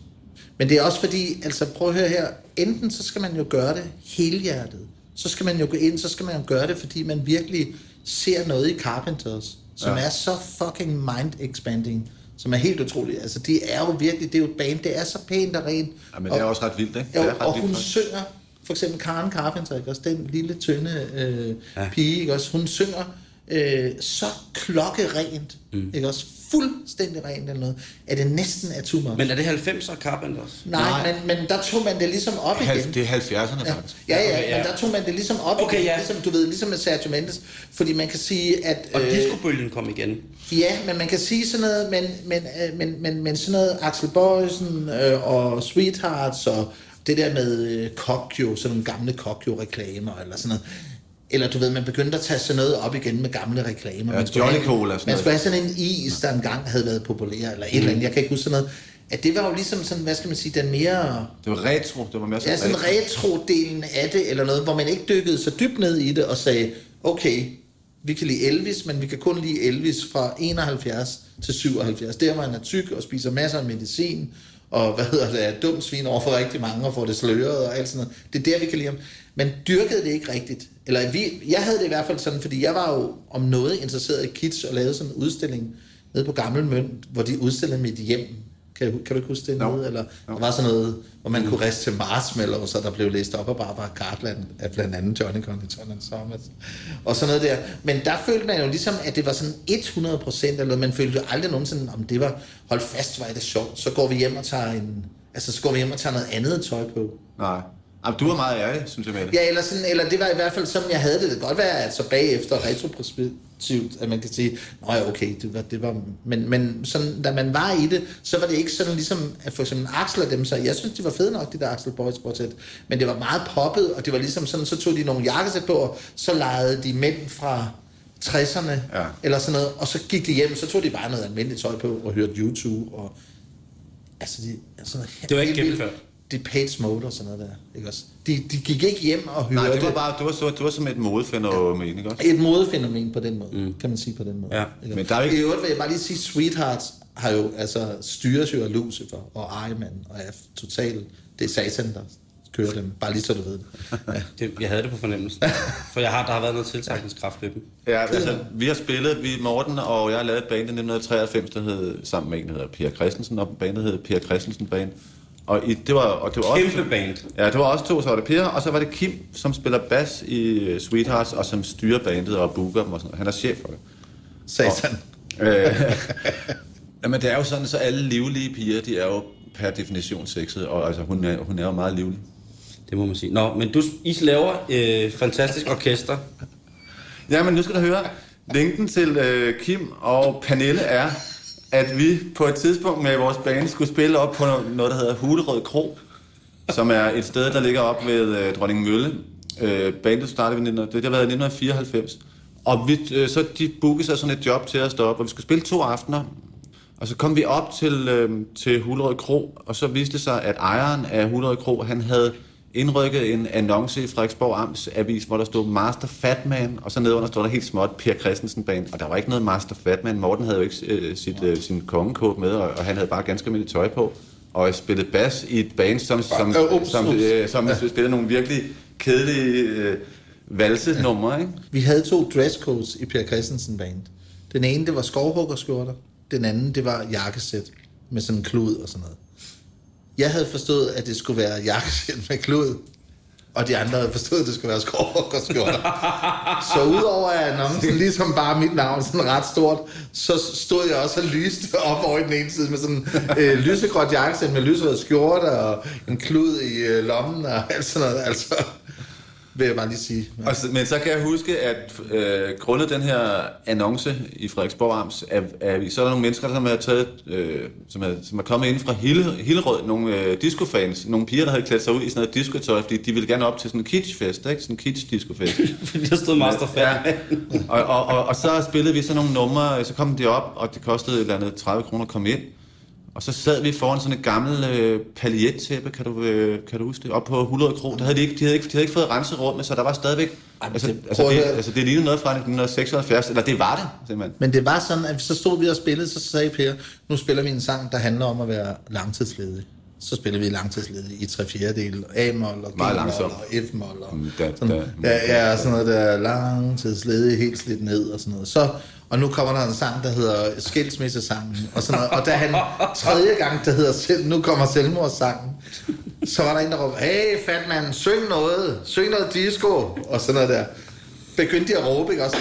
Men det er også fordi, altså prøv at høre her, enten så skal man jo gøre det helhjertet, så skal man jo gå ind, så skal man jo gøre det, fordi man virkelig ser noget i Carpenters, som. Ja. er så fucking mind-expanding, som er helt utroligt. Altså de er jo virkelig, det er jo et band, det er så pænt og rent. ja men det er også ret vildt, ikke? Jo, det er ret og vildt, hun faktisk. synger, for eksempel Karen Carpenter, ikke også, den lille, tynde øh, Ja. ja. pige, ikke også, hun synger øh, så klokkerent, mm. ikke også? Fuldstændig rent eller noget, at det næsten er too much. Men er det 90'er Carpenters? Nej, Nej. Men, men der tog man det ligesom op Halv, igen. det er 70'erne Ja, faktisk. ja, ja, Okay, ja. men der tog man det ligesom op Okay, igen, ja. ligesom, du ved, ligesom med Sergio Mendes, fordi man kan sige, at... Og øh, discobølgen kom igen. Ja, men man kan sige sådan noget, men, men, øh, men, men, men sådan noget Axel Bøjsen øh, og Sweethearts og det der med øh, Kokyo, sådan nogle gamle Kokyo-reklamer eller sådan noget. Eller du ved, man begyndte at tage sådan noget op igen med gamle reklamer. Ja, man skulle Jolly have, Cola sådan Man skulle have sådan en is, der engang havde været populær, eller et eller andet, jeg kan ikke huske sådan noget. At det var jo ligesom sådan, hvad skal man sige, den mere... Det var retro, det var mere Ja, sådan retro-delen af det, eller noget, hvor man ikke dykkede så dybt ned i det og sagde, okay, vi kan lide Elvis, men vi kan kun lide Elvis fra 71 til 77. Der hvor han er tyk og spiser masser af medicin, og hvad hedder det, er dum svin over for rigtig mange, og får det sløret og alt sådan noget. Det er der, vi kan lide ham. Men dyrkede det ikke rigtigt. Eller vi, jeg havde det i hvert fald sådan, fordi jeg var jo om noget interesseret i kids, og lavede sådan en udstilling nede på Gammel Mønt, hvor de udstillede mit hjem. Kan, kan du ikke huske det Jo. nede? Eller, Jo. der var sådan noget, hvor man kunne riste til marshmallows, og der blev læst op af Barbara Cartland af blandt andet Johnny Conditon and Thomas. Og sådan noget der. Men der følte man jo ligesom, at det var sådan 100 procent, eller noget. man følte jo aldrig nogensinde, om det var, hold fast, er det sjovt. Så går vi hjem og tager en, altså så går vi hjem og tager noget andet tøj på. Nej. Jamen, du var meget ærlig, synes jeg, Mette. Ja, eller, sådan, eller det var i hvert fald sådan, jeg havde det. Det kan godt være, at så bagefter retroperspektivt, at man kan sige, nå ja, okay, det var, det var men, men sådan, da man var i det, så var det ikke sådan ligesom, at for eksempel Axel og dem, så jeg synes, de var fede nok, de der Axel Boys Quartet, men det var meget poppet, og det var ligesom sådan, så tog de nogle jakkesæt på, og så legede de mænd fra 60'erne, Ja. eller sådan noget, og så gik de hjem, så tog de bare noget almindeligt tøj på, og hørte YouTube, og altså, de, altså Det var ikke gennemført. De Page Mode og sådan noget der, ikke også? De, de gik ikke hjem og hørte Nej, det var bare, det var, så, det var som et modefænomen, ikke også? et modefænomen på den måde, mm. kan man sige på den måde. Ja, Ikke? men der er jo ikke- I øvrigt vil jeg bare lige sige, Sweethearts har jo, altså, styres jo af Lucifer og Iron og er totalt, det er satan, der kører dem, bare lige så du ved det. Ja. Det, jeg havde det på fornemmelsen. For jeg har, der har været noget tiltrækningskraft ved dem. Ja, altså, vi har spillet, vi, Morten og jeg har lavet et band i 1993, der hed, sammen med en, der hedder Per Christensen, og bandet hed Per Christensen Band. Og, i, det var, og det var også, Kæmpe band. Ja, det var også to, det Per, og så var det Kim, som spiller bas i øh, Sweethearts, og som styrer bandet og booker dem og sådan noget. Han er chef for det. Satan. Øh, Jamen, det er jo sådan, så alle livlige piger, de er jo per definition sexede, og altså, hun, er, hun er jo meget livlig. Det må man sige. Nå, men du, I laver øh, fantastisk orkester. Ja, men nu skal du høre. Linken til øh, Kim og Pernille er, at vi på et tidspunkt med vores band skulle spille op på noget, der hedder Hulerød Kro, som er et sted, der ligger op ved øh, Dronning Mølle. Øh, bandet startede i 19, det har været i 1994. Og vi, øh, så de bookede sig sådan et job til at stå op, og vi skulle spille to aftener. Og så kom vi op til, øh, til Hulerød Kro, og så viste det sig, at ejeren af Hulerød Kro, han havde indrykket en annonce i Frederiksborg Amts avis, hvor der stod Master Fatman, og så nedenunder stod der helt småt Per Christensen Band, og der var ikke noget Master Fatman. Morten havde jo ikke øh, sit, øh, sin kongekåb med, og, og han havde bare ganske almindeligt tøj på, og jeg spillede bas i et band, som, som, Øh, ups, som, ups. øh, som spillede nogle virkelig kedelige øh, valsenumre, ikke? Vi havde to dresscodes i Per Christensen Band. Den ene, det var skovhuggerskjorter. Den anden, det var jakkesæt med sådan en klud og sådan noget. Jeg havde forstået, at det skulle være jakkesæt med klud. Og de andre havde forstået, at det skulle være skovhuggerskjorter. så udover at annoncen ligesom bare mit navn sådan ret stort, så stod jeg også og lyste op over i den ene side med sådan øh, lysegråt jakkesæt med lyserød skjorte og en klud i øh, lommen og alt sådan noget. Altså, vil jeg bare lige sige. Og så, men så kan jeg huske, at øh, grundet den her annonce i Frederiksborg Amts, er, er, så er der nogle mennesker, som er, taget, øh, som er, som er kommet ind fra Hillerød, nogle øh, discofans, nogle piger, der havde klædt sig ud i sådan noget discotøj, fordi de ville gerne op til sådan en kitschfest, ikke? Sådan en kitsch-discofest. Fordi der stod Master Fat. og, og, og, og så spillede vi så nogle numre, så kom de op, og det kostede et eller andet 30 kroner at komme ind. Og så sad vi foran sådan et gammelt øh, paljettæppe, kan du, øh, kan du huske det, op på Hullerød Kro. Der havde de, ikke, de, havde ikke, de havde ikke fået renset rummet, så der var stadigvæk... Ej, altså, det- altså, det, altså, det lignede noget fra 1976, eller det var det, simpelthen. Men det var sådan, at så stod vi og spillede, så sagde Per, nu spiller vi en sang, der handler om at være langtidsledig. Så spiller vi langtidsledig i tre fjerdedel, A-mol og G-mol og F-mol. Og Mm, da- sådan, da- ja, ja, sådan noget der langtidsledig, helt slidt ned og sådan noget. Så, og nu kommer der en sang, der hedder Skilsmissesangen og sådan noget. Og da han tredje gang, der hedder selv, nu kommer selvmordssangen, så var der en, der råbte, hey fat mand, syng noget, syng noget disco, og sådan noget der. begyndte de at råbe, ikke også?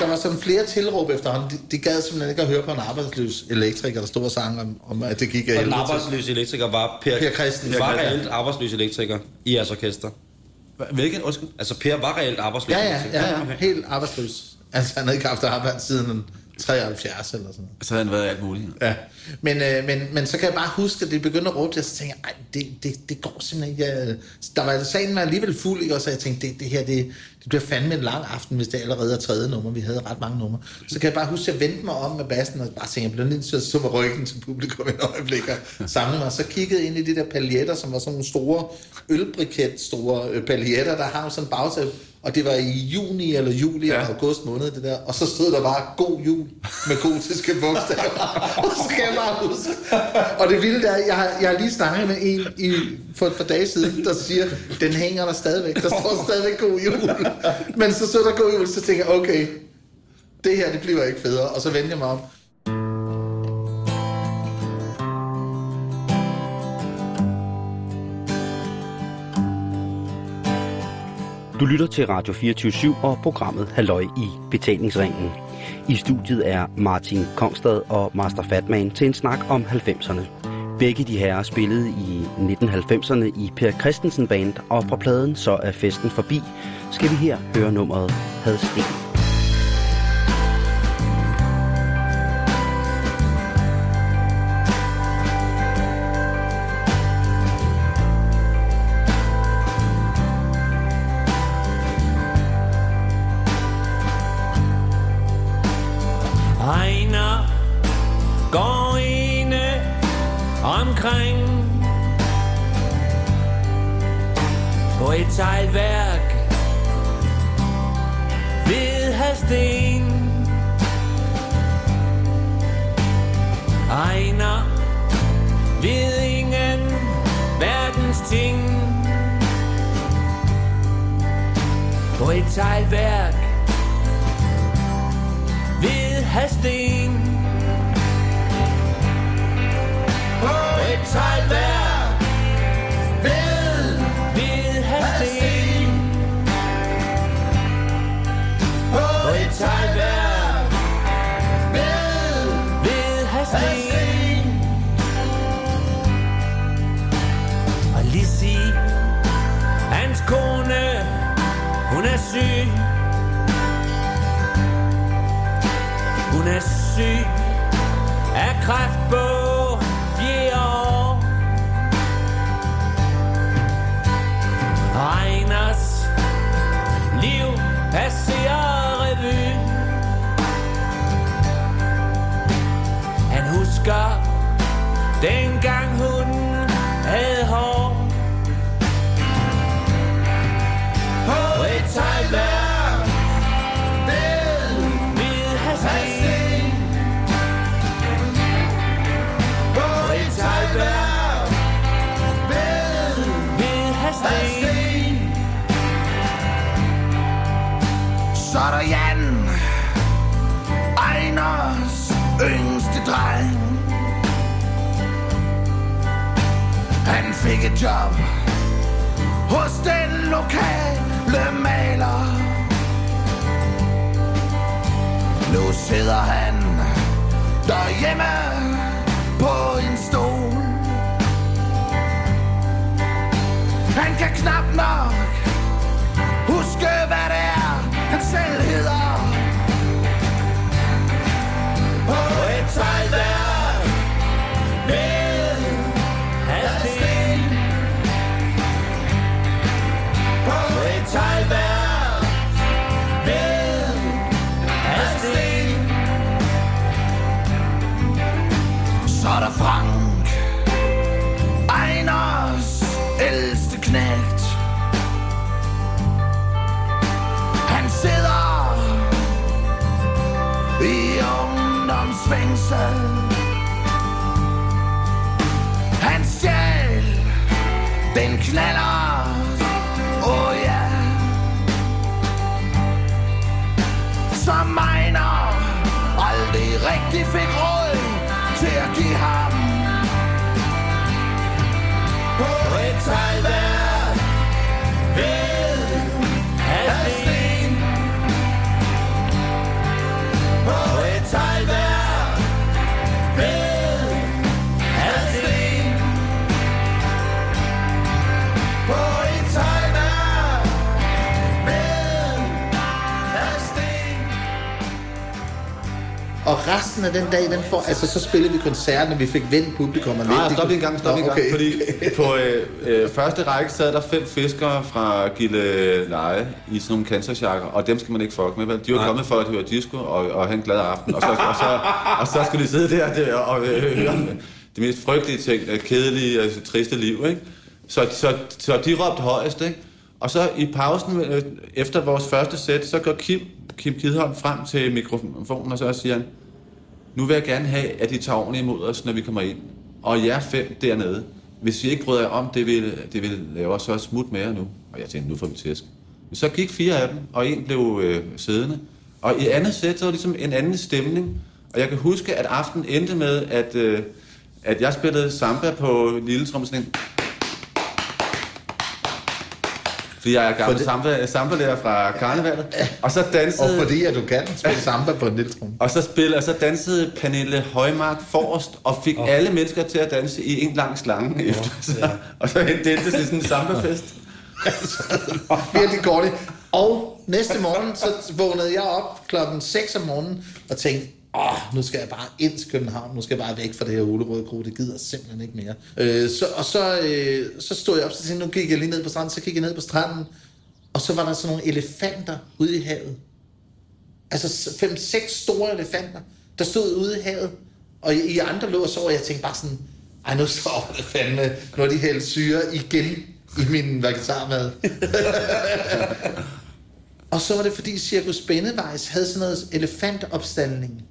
Der var sådan flere tilråb efterhånden. De, de gad simpelthen ikke at høre på en arbejdsløs elektriker, der stod og sang om, om at det gik af Og den helvede til. arbejdsløse elektriker var Per, Per Christensen. var reelt arbejdsløs elektriker i jeres orkester. Hvilken? Undskyld. Altså Per var reelt arbejdsløs Ja, ja, elektriker. ja, ja. Okay. Helt arbejdsløs. Altså, han havde ikke haft arbejde siden en 73 eller sådan noget. Så havde han været alt muligt. Ja, men, øh, men, men så kan jeg bare huske, at det begyndte at råbe og så tænkte jeg, det, det, det går simpelthen ikke. Jeg- Der var sagen var alligevel fuld, ikke? Og så jeg tænkte, det, det her, det, det bliver fandme en lang aften, hvis det allerede er tredje nummer. Vi havde ret mange numre. Så kan jeg bare huske, at jeg vendte mig om med bassen, og bare tænkte, jeg bliver nødt til at stå med ryggen til publikum et øjeblik og samle mig. Så kiggede ind i de der paljetter, som var sådan nogle store ølbriket, store øh, paljetter, der har sådan en bagsæt. Og det var i juni eller juli ja. eller august måned, det der. Og så stod der bare, god jul, med gotiske bogstaver. og så kan jeg bare huske. Og det vilde er, jeg har, jeg har lige snakket med en i, for et par dage siden, der siger, den hænger der stadigvæk. Der står stadigvæk god jul. Men så stod der god jul, så tænker jeg, okay, det her, det bliver ikke federe. Og så vendte jeg mig om. Du lytter til Radio 24 og programmet Halløj i betalingsringen. I studiet er Martin Kongstad og Master Fatman til en snak om 90'erne. Begge de herrer spillede i 1990'erne i Per Christensen Band, og fra pladen Så er festen forbi, skal vi her høre nummeret Hadsten. Husker dengang hun fik et job hos den lokale maler. Nu sidder han derhjemme på en stol. Han kan knap nok huske, hvad det er, han selv hedder. På et der ungdomsfængsel. Han stjæl den knaller, oh ja. Som Ejner aldrig rigtig fik råd til at give ham. På et teglværk ved Og resten af den dag, den får, altså så spillede vi koncerten, og vi fik vendt publikum. Og Nej, stop en gang, stop en gang. okay. Fordi på øh, øh, første række sad der fem fiskere fra Gille Leje i sådan nogle cancersjakker, og dem skal man ikke fuck med, vel? De var kommet for at høre disco og, og have en glad aften, og så, og så, og så skulle de sidde der, der og øh, høre de mest frygtelige ting, øh, kedelige og triste liv, ikke? Så, så, så de råbte højest, ikke? Og så i pausen, øh, efter vores første sæt, så går Kim, Kim Kidholm frem til mikrofonen, og så siger han, nu vil jeg gerne have, at I tager ordentligt imod os, når vi kommer ind. Og jer fem dernede, hvis I ikke bryder jer om det, vi, det vi laver, så smut med jer nu. Og jeg tænkte, nu får vi tæsk. Men så gik fire af dem, og en blev øh, siddende. Og i andet sæt, så var det ligesom en anden stemning. Og jeg kan huske, at aftenen endte med, at, øh, at jeg spillede samba på lille trommeslæng. Fordi jeg er gammel det- samba, samba fra karnevalet. Og så dansede... Og fordi at du kan spille samba på en lille trum. Og så spillede, så dansede Pernille Højmark forrest, og fik oh. alle mennesker til at danse i en lang slange oh, efter sig. Ja. Og så endte det til sådan en sambafest. Virkelig godt. Og næste morgen, så vågnede jeg op klokken 6 om morgenen og tænkte, åh, nu skal jeg bare ind til København, nu skal jeg bare væk fra det her ulerøde kro, det gider jeg simpelthen ikke mere. Øh, så, og så, øh, så stod jeg op, så tænkte nu gik jeg lige ned på stranden, så gik jeg ned på stranden, og så var der sådan nogle elefanter ude i havet. Altså fem, seks store elefanter, der stod ude i havet, og I, I andre lå og så, og jeg tænkte bare sådan, ej, nu sover det fandme, når de hælder syre igen i min vegetarmad. Og så var det fordi Cirkus Bennevejs havde sådan noget elefantopstandning.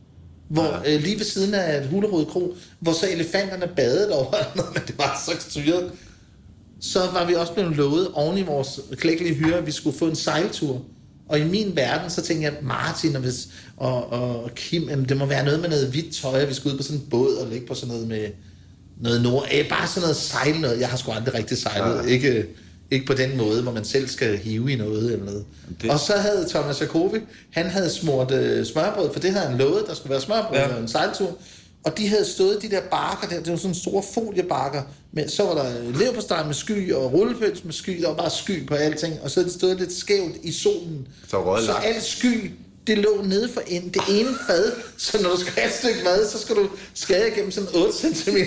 Hvor øh, lige ved siden af et hulerød kro, hvor så elefanterne badede over, men det var så styret. Så var vi også blevet lovet oven i vores klækkelige hyre, at vi skulle få en sejltur. Og i min verden, så tænkte jeg, Martin og, hvis, og, og Kim, jamen, det må være noget med noget hvidt tøj, og vi skulle ud på sådan en båd og ligge på sådan noget med noget nord. Øh, bare sådan noget sejl noget. Jeg har sgu aldrig rigtig sejlet. Ja. Ikke, ikke på den måde, hvor man selv skal hive i noget eller noget. Det-. Og så havde Thomas Jacobi, han havde smurt øh, smørbrød, for det havde han lovet, der skulle være smørbrød ja. Og en sejltur. Og de havde stået de der bakker der, det var sådan store foliebakker, med, så var der leverpostej med sky og rullepøls med sky, der var bare sky på alting, og så havde de stået lidt skævt i solen. Så så alt sky, det lå nede for en, det ene fad, så når du skal have et stykke mad, så skal du skære igennem sådan 8 cm.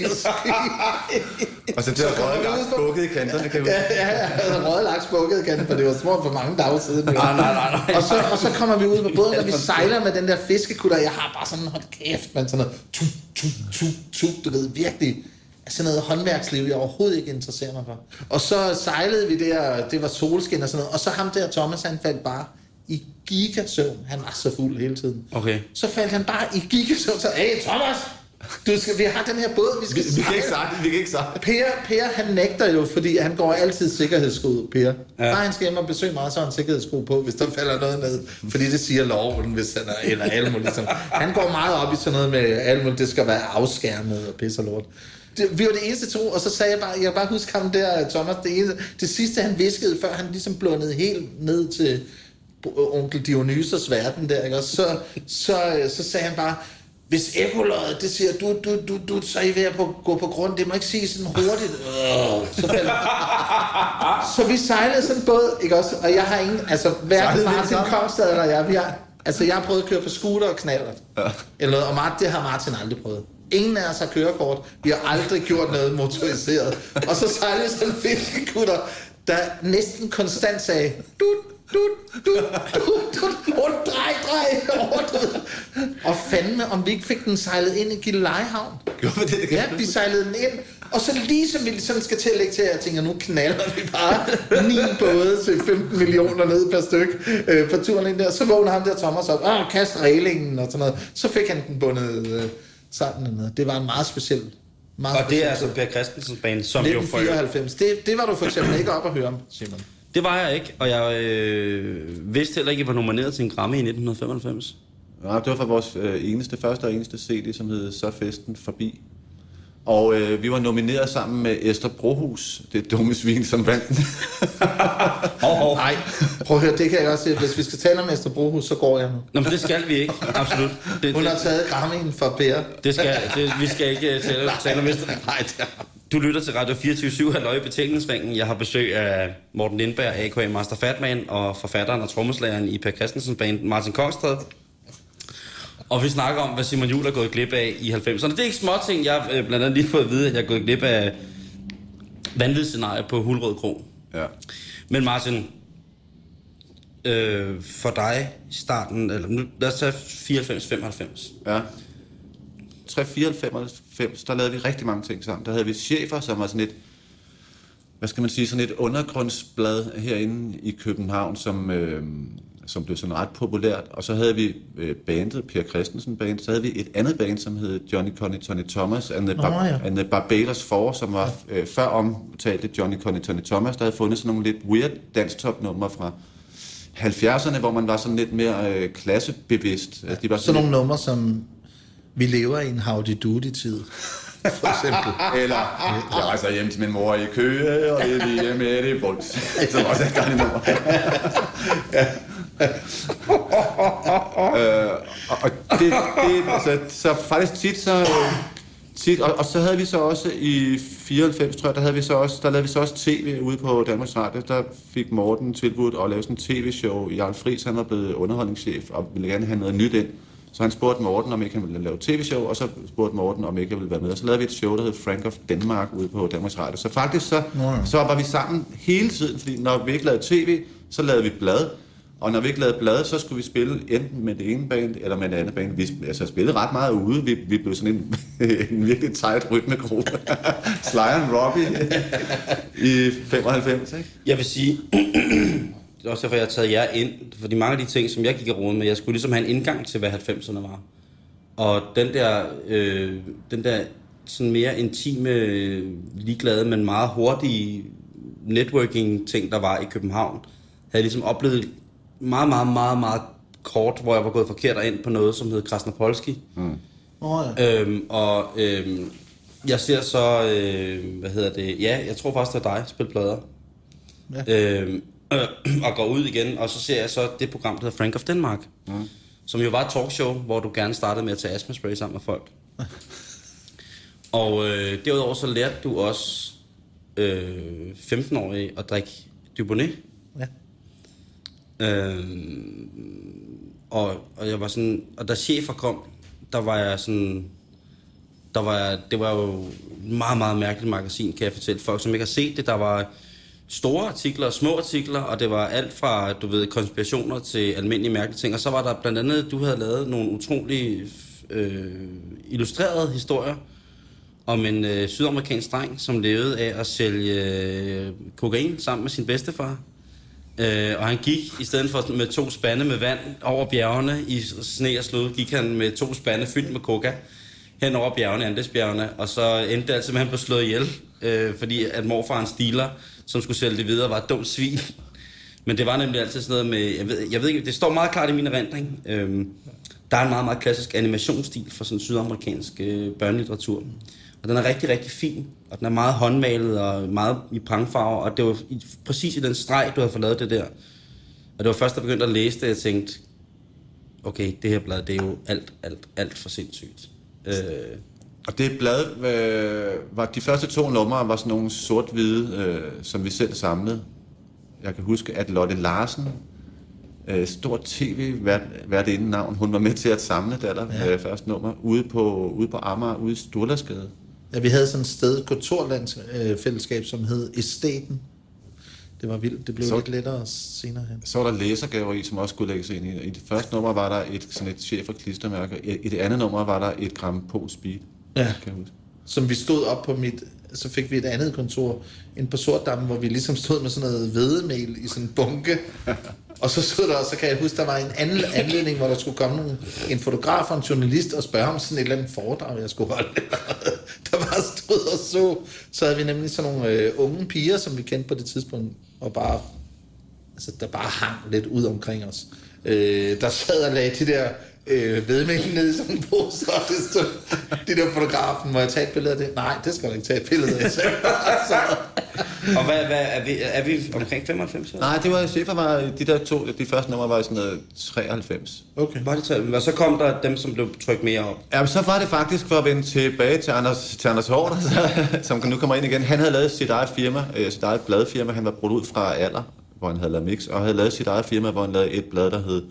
Og så der røget laks bukket i kanterne, kan vi Ja, ja, jeg havde røget laks bukket igen, for det var smurt for mange dage siden. Nej, nej, nej, nej. Og så, og så kommer vi ud på båden, og vi sejler med den der fiskekutter. Jeg har bare sådan, hold kæft, man, sådan noget, tu, tu, tu, tu, du ved, virkelig, sådan noget håndværksliv, jeg overhovedet ikke interesserer mig for. Og så sejlede vi der, det var solskin og sådan noget, og så ham der, Thomas, han faldt bare i gigasøvn. Han var så fuld hele tiden. Okay. Så faldt han bare i gigasøvn, så, hey Thomas, du skal, vi har den her båd, vi Vi, skal vi kan ikke sejle, vi kan ikke sejle. Per, per, han nægter jo, fordi han går altid sikkerhedssko, Per. Ja. Bare han skal hjem og besøge mig, så har han sikkerhedssko på, hvis der falder noget ned. Fordi det siger loven, hvis han er, eller muligt. Ligesom. Han går meget op i sådan noget med muligt, det skal være afskærmet og pisse og lort. Det, vi var det eneste to, og så sagde jeg bare, jeg kan bare huske ham der, Thomas, det, eneste, det sidste han viskede, før han ligesom blundede helt ned til onkel Dionysos verden der, ikke? Og så, så, så sagde han bare, hvis ekoløjet, det siger, du, du, du, du, så er I ved at på, gå på grund, det må ikke sige sådan hurtigt. Øh, så, faldt, så vi sejlede sådan en båd, ikke også? Og jeg har ingen, altså hverken Martin? Kongstad eller jeg, vi har, altså jeg har prøvet at køre på scooter og knaller. Ja. Eller og Martin, det har Martin aldrig prøvet. Ingen af os har kørekort. Vi har aldrig gjort noget motoriseret. Og så sejlede sådan en fiskekutter, der næsten konstant sagde, du, du, du, du, du, rundt, drej, drej. Og fandme, om vi ikke fik den sejlet ind i Gillelejehavn. Gjorde det? det? Ja, vi sejlede den ind, og så lige som vi sådan skal til at lægge til, jeg tænker, nu knaller vi bare ni både til 15 millioner ned per styk øh, på turen ind der. Så vågner ham der Thomas op, og kast reglingen og sådan noget. Så fik han den bundet øh, sammen. noget. Det var en meget speciel meget Og det er altså Per Christensens band, som jo for 1994. Det, det var du for eksempel ikke op at høre om, Simon. Det var jeg ikke, og jeg øh, vidste heller ikke, at jeg var nomineret til en Grammy i 1995. Nej, det var fra vores øh, eneste, første og eneste CD, som hed Så Festen Forbi. Og øh, vi var nomineret sammen med Esther Brohus, det dumme svin, som vandt den. Hov, hov. Nej, prøv at høre, det kan jeg også sige. Hvis vi skal tale om Esther Brohus, så går jeg nu. Nå, men det skal vi ikke, absolut. Det, Hun har det, taget Grammy'en for Per. det skal, det, vi skal ikke øh, tale, tale om Vester. Nej, det. Du lytter til Radio 24 Halløj Betalingsringen. Jeg har besøg af Morten Lindberg, a.k.a. Master Fatman, og forfatteren og trommeslageren i Per Christensens band, Martin Kongstad. Og vi snakker om, hvad Simon Juhl er gået glip af i 90'erne. Det er ikke små ting. Jeg har øh, blandt andet lige fået at vide, at jeg er gået glip af vanvidsscenarie på Hulrød Kro. Ja. Men Martin, øh, for dig i starten, eller nu, lad os tage 94-95. Ja. 3-94, der lavede vi rigtig mange ting sammen. Der havde vi chefer, som var sådan et, hvad skal man sige, sådan et undergrundsblad herinde i København, som, øh, som blev sådan ret populært. Og så havde vi øh, bandet, Per Christensen Band, så havde vi et andet band, som hed Johnny Conny Tony Thomas and the, Bar- ja. and the Barbados Four, som var øh, før omtalte Johnny Conny Tony Thomas, der havde fundet sådan nogle lidt weird danstopnumre fra 70'erne, hvor man var sådan lidt mere øh, klassebevidst. Altså, de var Sådan nogle numre, som vi lever i en howdy doody tid for eksempel. Eller, jeg rejser hjem til min mor i Køge, og det er lige med det bunds. Som også er et mor. nummer. øh, og, det, det altså, så faktisk tit så... Tit, og, og, så havde vi så også i 94, tror jeg, der havde vi så også, der lavede vi så også tv ude på Danmarks Radio. Der fik Morten tilbudt at lave sådan en tv-show. Jarl Friis, han var blevet underholdningschef og ville gerne have noget nyt ind. Så han spurgte Morten, om ikke han ville lave tv-show, og så spurgte Morten, om ikke jeg ville være med. Og så lavede vi et show, der hed Frank of Denmark ude på Danmarks Radio. Så faktisk så, så var vi sammen hele tiden, fordi når vi ikke lavede tv, så lavede vi blad. Og når vi ikke lavede blade, så skulle vi spille enten med det ene band, eller med det andet band. Vi altså, spillede ret meget ude. Vi, vi blev sådan en, en virkelig tight rytmegruppe. Sly and Robbie i 95, ikke? Jeg vil sige, også derfor, jeg har taget jer ind, fordi mange af de ting, som jeg gik og rode med, jeg skulle ligesom have en indgang til, hvad 90'erne var. Og den der, øh, den der sådan mere intime, ligeglade, men meget hurtige networking-ting, der var i København, havde jeg ligesom oplevet meget, meget, meget, meget kort, hvor jeg var gået forkert ind på noget, som hed Krasnopolski. Mm. Oh, ja. Øhm, og øhm, jeg ser så, øh, hvad hedder det, ja, jeg tror faktisk, det er dig, spil plader. Ja. Øhm, øh, og går ud igen, og så ser jeg så det program, der hedder Frank of Denmark. Mm. Som jo var et talkshow, hvor du gerne startede med at tage astmaspray sammen med folk. og øh, derudover så lærte du også øh, 15-årige at drikke Dubonnet. Ja. Øhm, og, og jeg var sådan, og da chefer kom, der var jeg sådan, der var jeg, det var jo et meget, meget mærkeligt magasin, kan jeg fortælle folk, som ikke har set det. Der var store artikler og små artikler, og det var alt fra, du ved, konspirationer til almindelige mærkelige ting. Og så var der blandt andet, du havde lavet nogle utrolig øh, illustrerede historier om en øh, sydamerikansk dreng, som levede af at sælge øh, kokain sammen med sin bedstefar. Øh, og han gik, i stedet for med to spande med vand over bjergene i sne og slud, gik han med to spande fyldt med coca hen over bjergene, Andesbjergene, og så endte det altså med, at han blev slået ihjel, øh, fordi at morfarens dealer, som skulle sælge det videre, var et dumt svin. Men det var nemlig altid sådan noget med, jeg ved, jeg ved ikke, det står meget klart i min erindring. Øh, der er en meget, meget klassisk animationsstil for sådan sydamerikansk øh, børnelitteratur. Og den er rigtig, rigtig fin, og den er meget håndmalet og meget i prangfarver, og det var i, præcis i den streg, du havde fået lavet det der. Og det var først, da jeg begyndte at læse det, jeg tænkte, okay, det her blad, det er jo alt, alt, alt for sindssygt. Øh, Og det blad, øh, var de første to numre var sådan nogle sort-hvide, øh, som vi selv samlede. Jeg kan huske, at Lotte Larsen, øh, stort tv-vært inden navn, hun var med til at samle det der ja. øh, første nummer, ude på, ude på Amager, ude i Sturlasgade. ja, vi havde sådan et sted, et kulturlandsfællesskab, som hed Esteten. Det var vildt. Det blev Så- lidt lettere senere hen. Så var der læsergaver i, som også skulle lægges ind i. I det første nummer var der et, sådan et chef- og klistermærke. I, I det andet nummer var der et gram på speed. Ja. Kan jeg huske. Som vi stod op på mit... Så fik vi et andet kontor ind på Sortdammen, hvor vi ligesom stod med sådan noget hvedemel i sådan en bunke. Og så stod der, og så kan jeg huske, der var en anden anledning, hvor der skulle komme nogle, en fotograf og en journalist og spørge om sådan et eller andet foredrag, jeg skulle holde. der bare stod og så. Så havde vi nemlig sådan nogle øh, unge piger, som vi kendte på det tidspunkt, og bare altså, der bare hang lidt ud omkring os. Øh, der sad og lagde de der øh, vedmænd ned i sådan en pose, og det stod, de der fotografen, må jeg tage et billede af det? Nej, det skal du ikke tage et billede af. Så, så, og hvad, hvad, er, vi, er vi omkring 95? eller? Nej, det var chefer var, de der to, de første numre var i sådan noget 93. okay. Var det tal? Og så kom der dem, som blev trykt mere op. Ja, men så var det faktisk for at vende tilbage til Anders, til Anders Hård, som nu kommer ind igen. Han havde lavet sit eget firma, øh, sit eget bladfirma. Han var brudt ud fra alder, hvor han havde lavet mix, og havde lavet sit eget firma, hvor han lavede et blad, der hed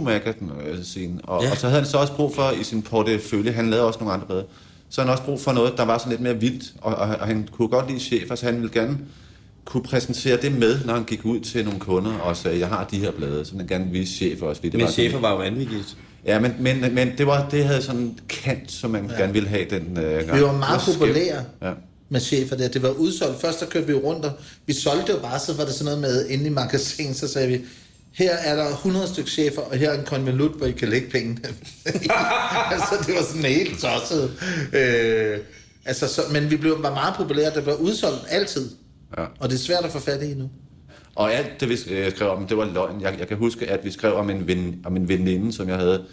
Magazine, og, Ja. og så havde han så også brug for i sin portefølje, han lavede også nogle andre blade, så havde han også brug for noget, der var sådan lidt mere vildt, og, og, og han kunne godt lide chefer, så han ville gerne kunne præsentere det med, når han gik ud til nogle kunder og sagde, jeg har de her blade, så han gerne vise chefer også. Det Men var chefer var jo vanvittigt. Ja, men, men, men det, var, det havde sådan en kant, som man ja. gerne ville have den øh, gang. Vi var meget Det populære Ja. med chefer der. Det var udsolgt. Først der kørte vi rundt, og vi solgte jo bare, så var det sådan noget med, inde i magasin, så sagde vi, her er der 100 stykker chefer, og her er en konvolut, hvor I kan lægge pengene. altså, det var sådan helt tosset. Øh, altså, så, men vi blev, var meget populære. Det var udsolgt altid. Ja. Og det er svært at få fat i nu. Og alt det, vi øh, skrev om, det var løgn. Jeg, jeg kan huske, at vi skrev om en, ven, om en veninde, som jeg havde,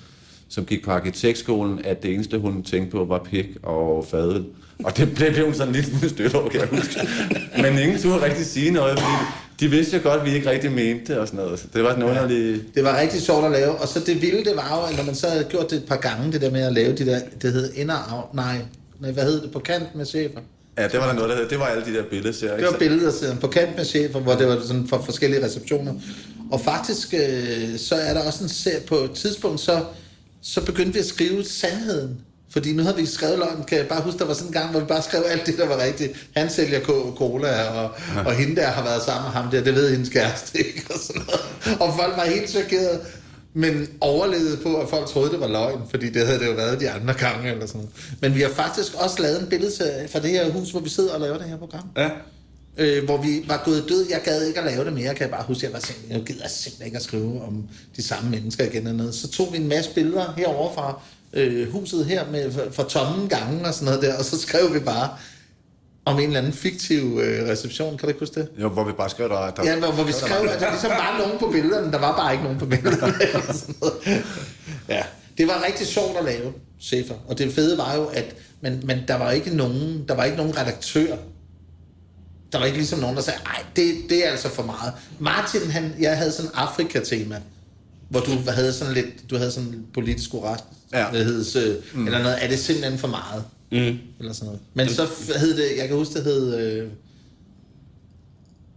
som gik på arkitektskolen, at det eneste, hun tænkte på, var pik og fadel. Og det blev, blev hun sådan lidt stødt over, kan jeg huske. Men ingen turde rigtig sige noget, fordi de vidste jo godt, at vi ikke rigtig mente det og sådan noget. Så det var sådan underligt... Det var rigtig sjovt at lave. Og så det vilde, det var jo, at når man så havde gjort det et par gange, det der med at lave de der, det hed inder nej, nej, hvad hed det, på kant med chefer. Ja, det var der noget, der hed. Det var alle de der billedserier. Det var billeder sådan, på kant med chefer, hvor det var sådan for forskellige receptioner. Og faktisk, øh, så er der også en serie, på et tidspunkt, så, så begyndte vi at skrive sandheden. Fordi nu havde vi skrevet løgn, kan jeg bare huske, der var sådan en gang, hvor vi bare skrev alt det, der var rigtigt. Han sælger cola, og, ja. og hende der har været sammen med ham der, det ved hendes kæreste, ikke? Og, sådan noget. og folk var helt chokerede, men overlevede på, at folk troede, det var løgn, fordi det havde det jo været de andre gange, eller sådan noget. Men vi har faktisk også lavet en billede fra det her hus, hvor vi sidder og laver det her program Ja. øh, hvor vi var gået død. Jeg gad ikke at lave det mere, kan jeg bare huske. Jeg var simpelthen, jeg gider simpelthen ikke at skrive om de samme mennesker igen eller noget. Så tog vi en masse billeder herovre fra øh, huset her med, fra, fra tomme gange og sådan noget der, og så skrev vi bare om en eller anden fiktiv øh, reception. Kan du ikke huske det? Jo, hvor vi bare skrev, der... der Ja, hvor, hvor vi skrev, at der ligesom var nogen på billederne. Der var bare ikke nogen på billederne. ja, det var rigtig sjovt at lave, chefer. Og det fede var jo, at men, men der var ikke nogen, der var ikke nogen redaktør. Der var ikke ligesom nogen, der sagde, ej, det, det er altså for meget. Martin, han, jeg havde sådan Afrika-tema, hvor du havde sådan lidt, du havde sådan en politisk orast, Ja. øh, mm. eller noget, er det simpelthen for meget? Mm. Eller sådan noget. Men så hed det, jeg kan huske, det hed... Øh,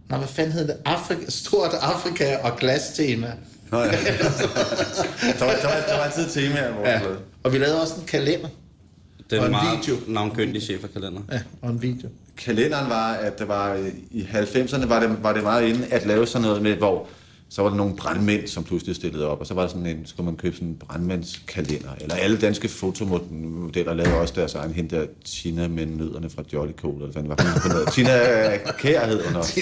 Nå, hvad fanden hed det? Afrika, stort Afrika og glastema. Nå, ja. der, var, der, var, der var altid temaer, hvor Ja. Og vi lavede også en kalender. Den Og en meget video. navnkyndige cheferkalender. Ja, og en video. kalenderen var, at det var øh, i 90'erne var det, var det meget inde at lave sådan noget med, hvor så var der nogle brandmænd, som pludselig stillede op, og så var der sådan en, skulle man købe sådan en brandmandskalender, eller alle danske fotomodeller lavede også deres egen, hende der Tina med nødderne fra Jolly Cola, eller hvad var for noget. Tina Kær hed hun også.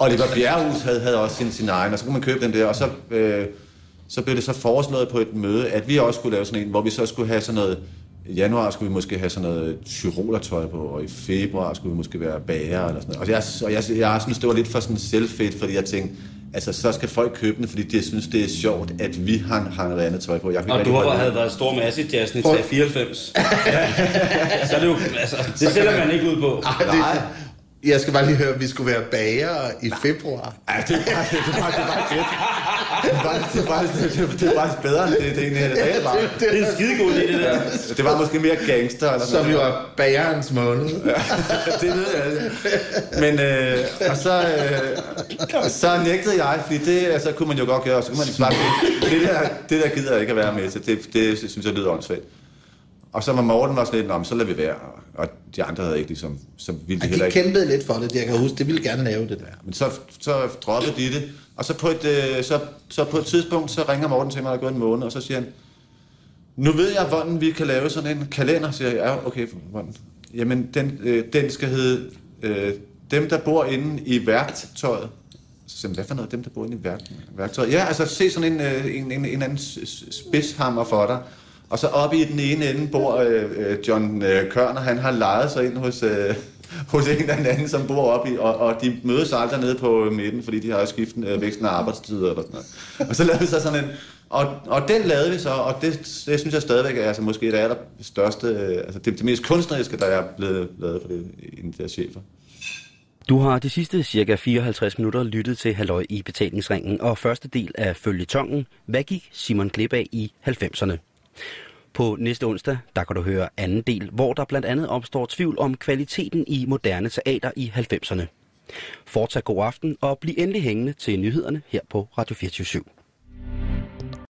Oliver Bjerrehus havde, havde også sin, sin egen, og så kunne man købe den der, og så, øh, så blev det så foreslået på et møde, at vi også skulle lave sådan en, hvor vi så skulle have sådan noget, i januar skulle vi måske have sådan noget tyrolertøj på, og i februar skulle vi måske være bager eller sådan noget. Og jeg, og jeg, jeg synes, det var lidt for sådan selvfedt, fordi jeg tænkte, altså så skal folk købe den, fordi de synes, det er sjovt, at vi har, har noget andet tøj på. Jeg Og du har holde- havde været stor masse i jazzen i 94. så er det jo, altså, det sætter man ikke ud på. Ej, det, jeg skal bare lige høre, at vi skulle være bager i februar. Ja, det er bare, det er bare, det er bare fedt. Det er faktisk, det er faktisk, det er, det er faktisk bedre, end det, det egentlig er. Det, var. Det er en skidegod idé, det der. det var måske mere gangster. Eller sådan Som jo er bagerens måned. det ved jeg. Men øh, og så, øh, så nægtede jeg, fordi det altså, kunne man jo godt gøre, og så kunne man svare det. Det der, det der gider jeg ikke at være med til. Det, det synes jeg lyder åndssvagt. Og så var Morten var sådan lidt, "Nå, men så lader vi være. Og de andre havde ikke ligesom, så ville de Ja, heller de ikke. kæmpede lidt for det, jeg kan huske. Det ville gerne lave det der. Men så, så droppede de det. Og så på, et, øh, så, så på et tidspunkt, så ringer Morten til mig, der er gået en måned, og så siger han, nu ved jeg, hvordan vi kan lave sådan en kalender, siger jeg. Ja, okay, hvordan? Jamen, den, øh, den skal hedde, øh, dem, der bor inde i værktøjet. Så siger jeg, hvad for noget, dem, der bor inde i værk, værktøjet? Ja, altså, se sådan en, øh, en, en, en anden spidshammer for dig. Og så oppe i den ene ende bor øh, øh John øh, Kørner, han har lejet sig ind hos, øh, hos en eller anden, som bor oppe i, og, og de mødes aldrig nede på midten, fordi de har skiftet øh, væksten af arbejdstider eller sådan noget. Og så lavede vi så sådan en, og, og den lavede vi så, og det, det synes jeg stadigvæk er altså, måske det allerstørste, øh, altså det, det mest kunstneriske, der er blevet lavet for det, en der chefer. Du har de sidste cirka 54 minutter lyttet til Halløj i betalingsringen og første del af følgetongen, hvad gik Simon glip af i 90'erne? På næste onsdag, der kan du høre anden del, hvor der blandt andet opstår tvivl om kvaliteten i moderne teater i 90'erne. Fortsat god aften og bliv endelig hængende til nyhederne her på Radio 24 /7.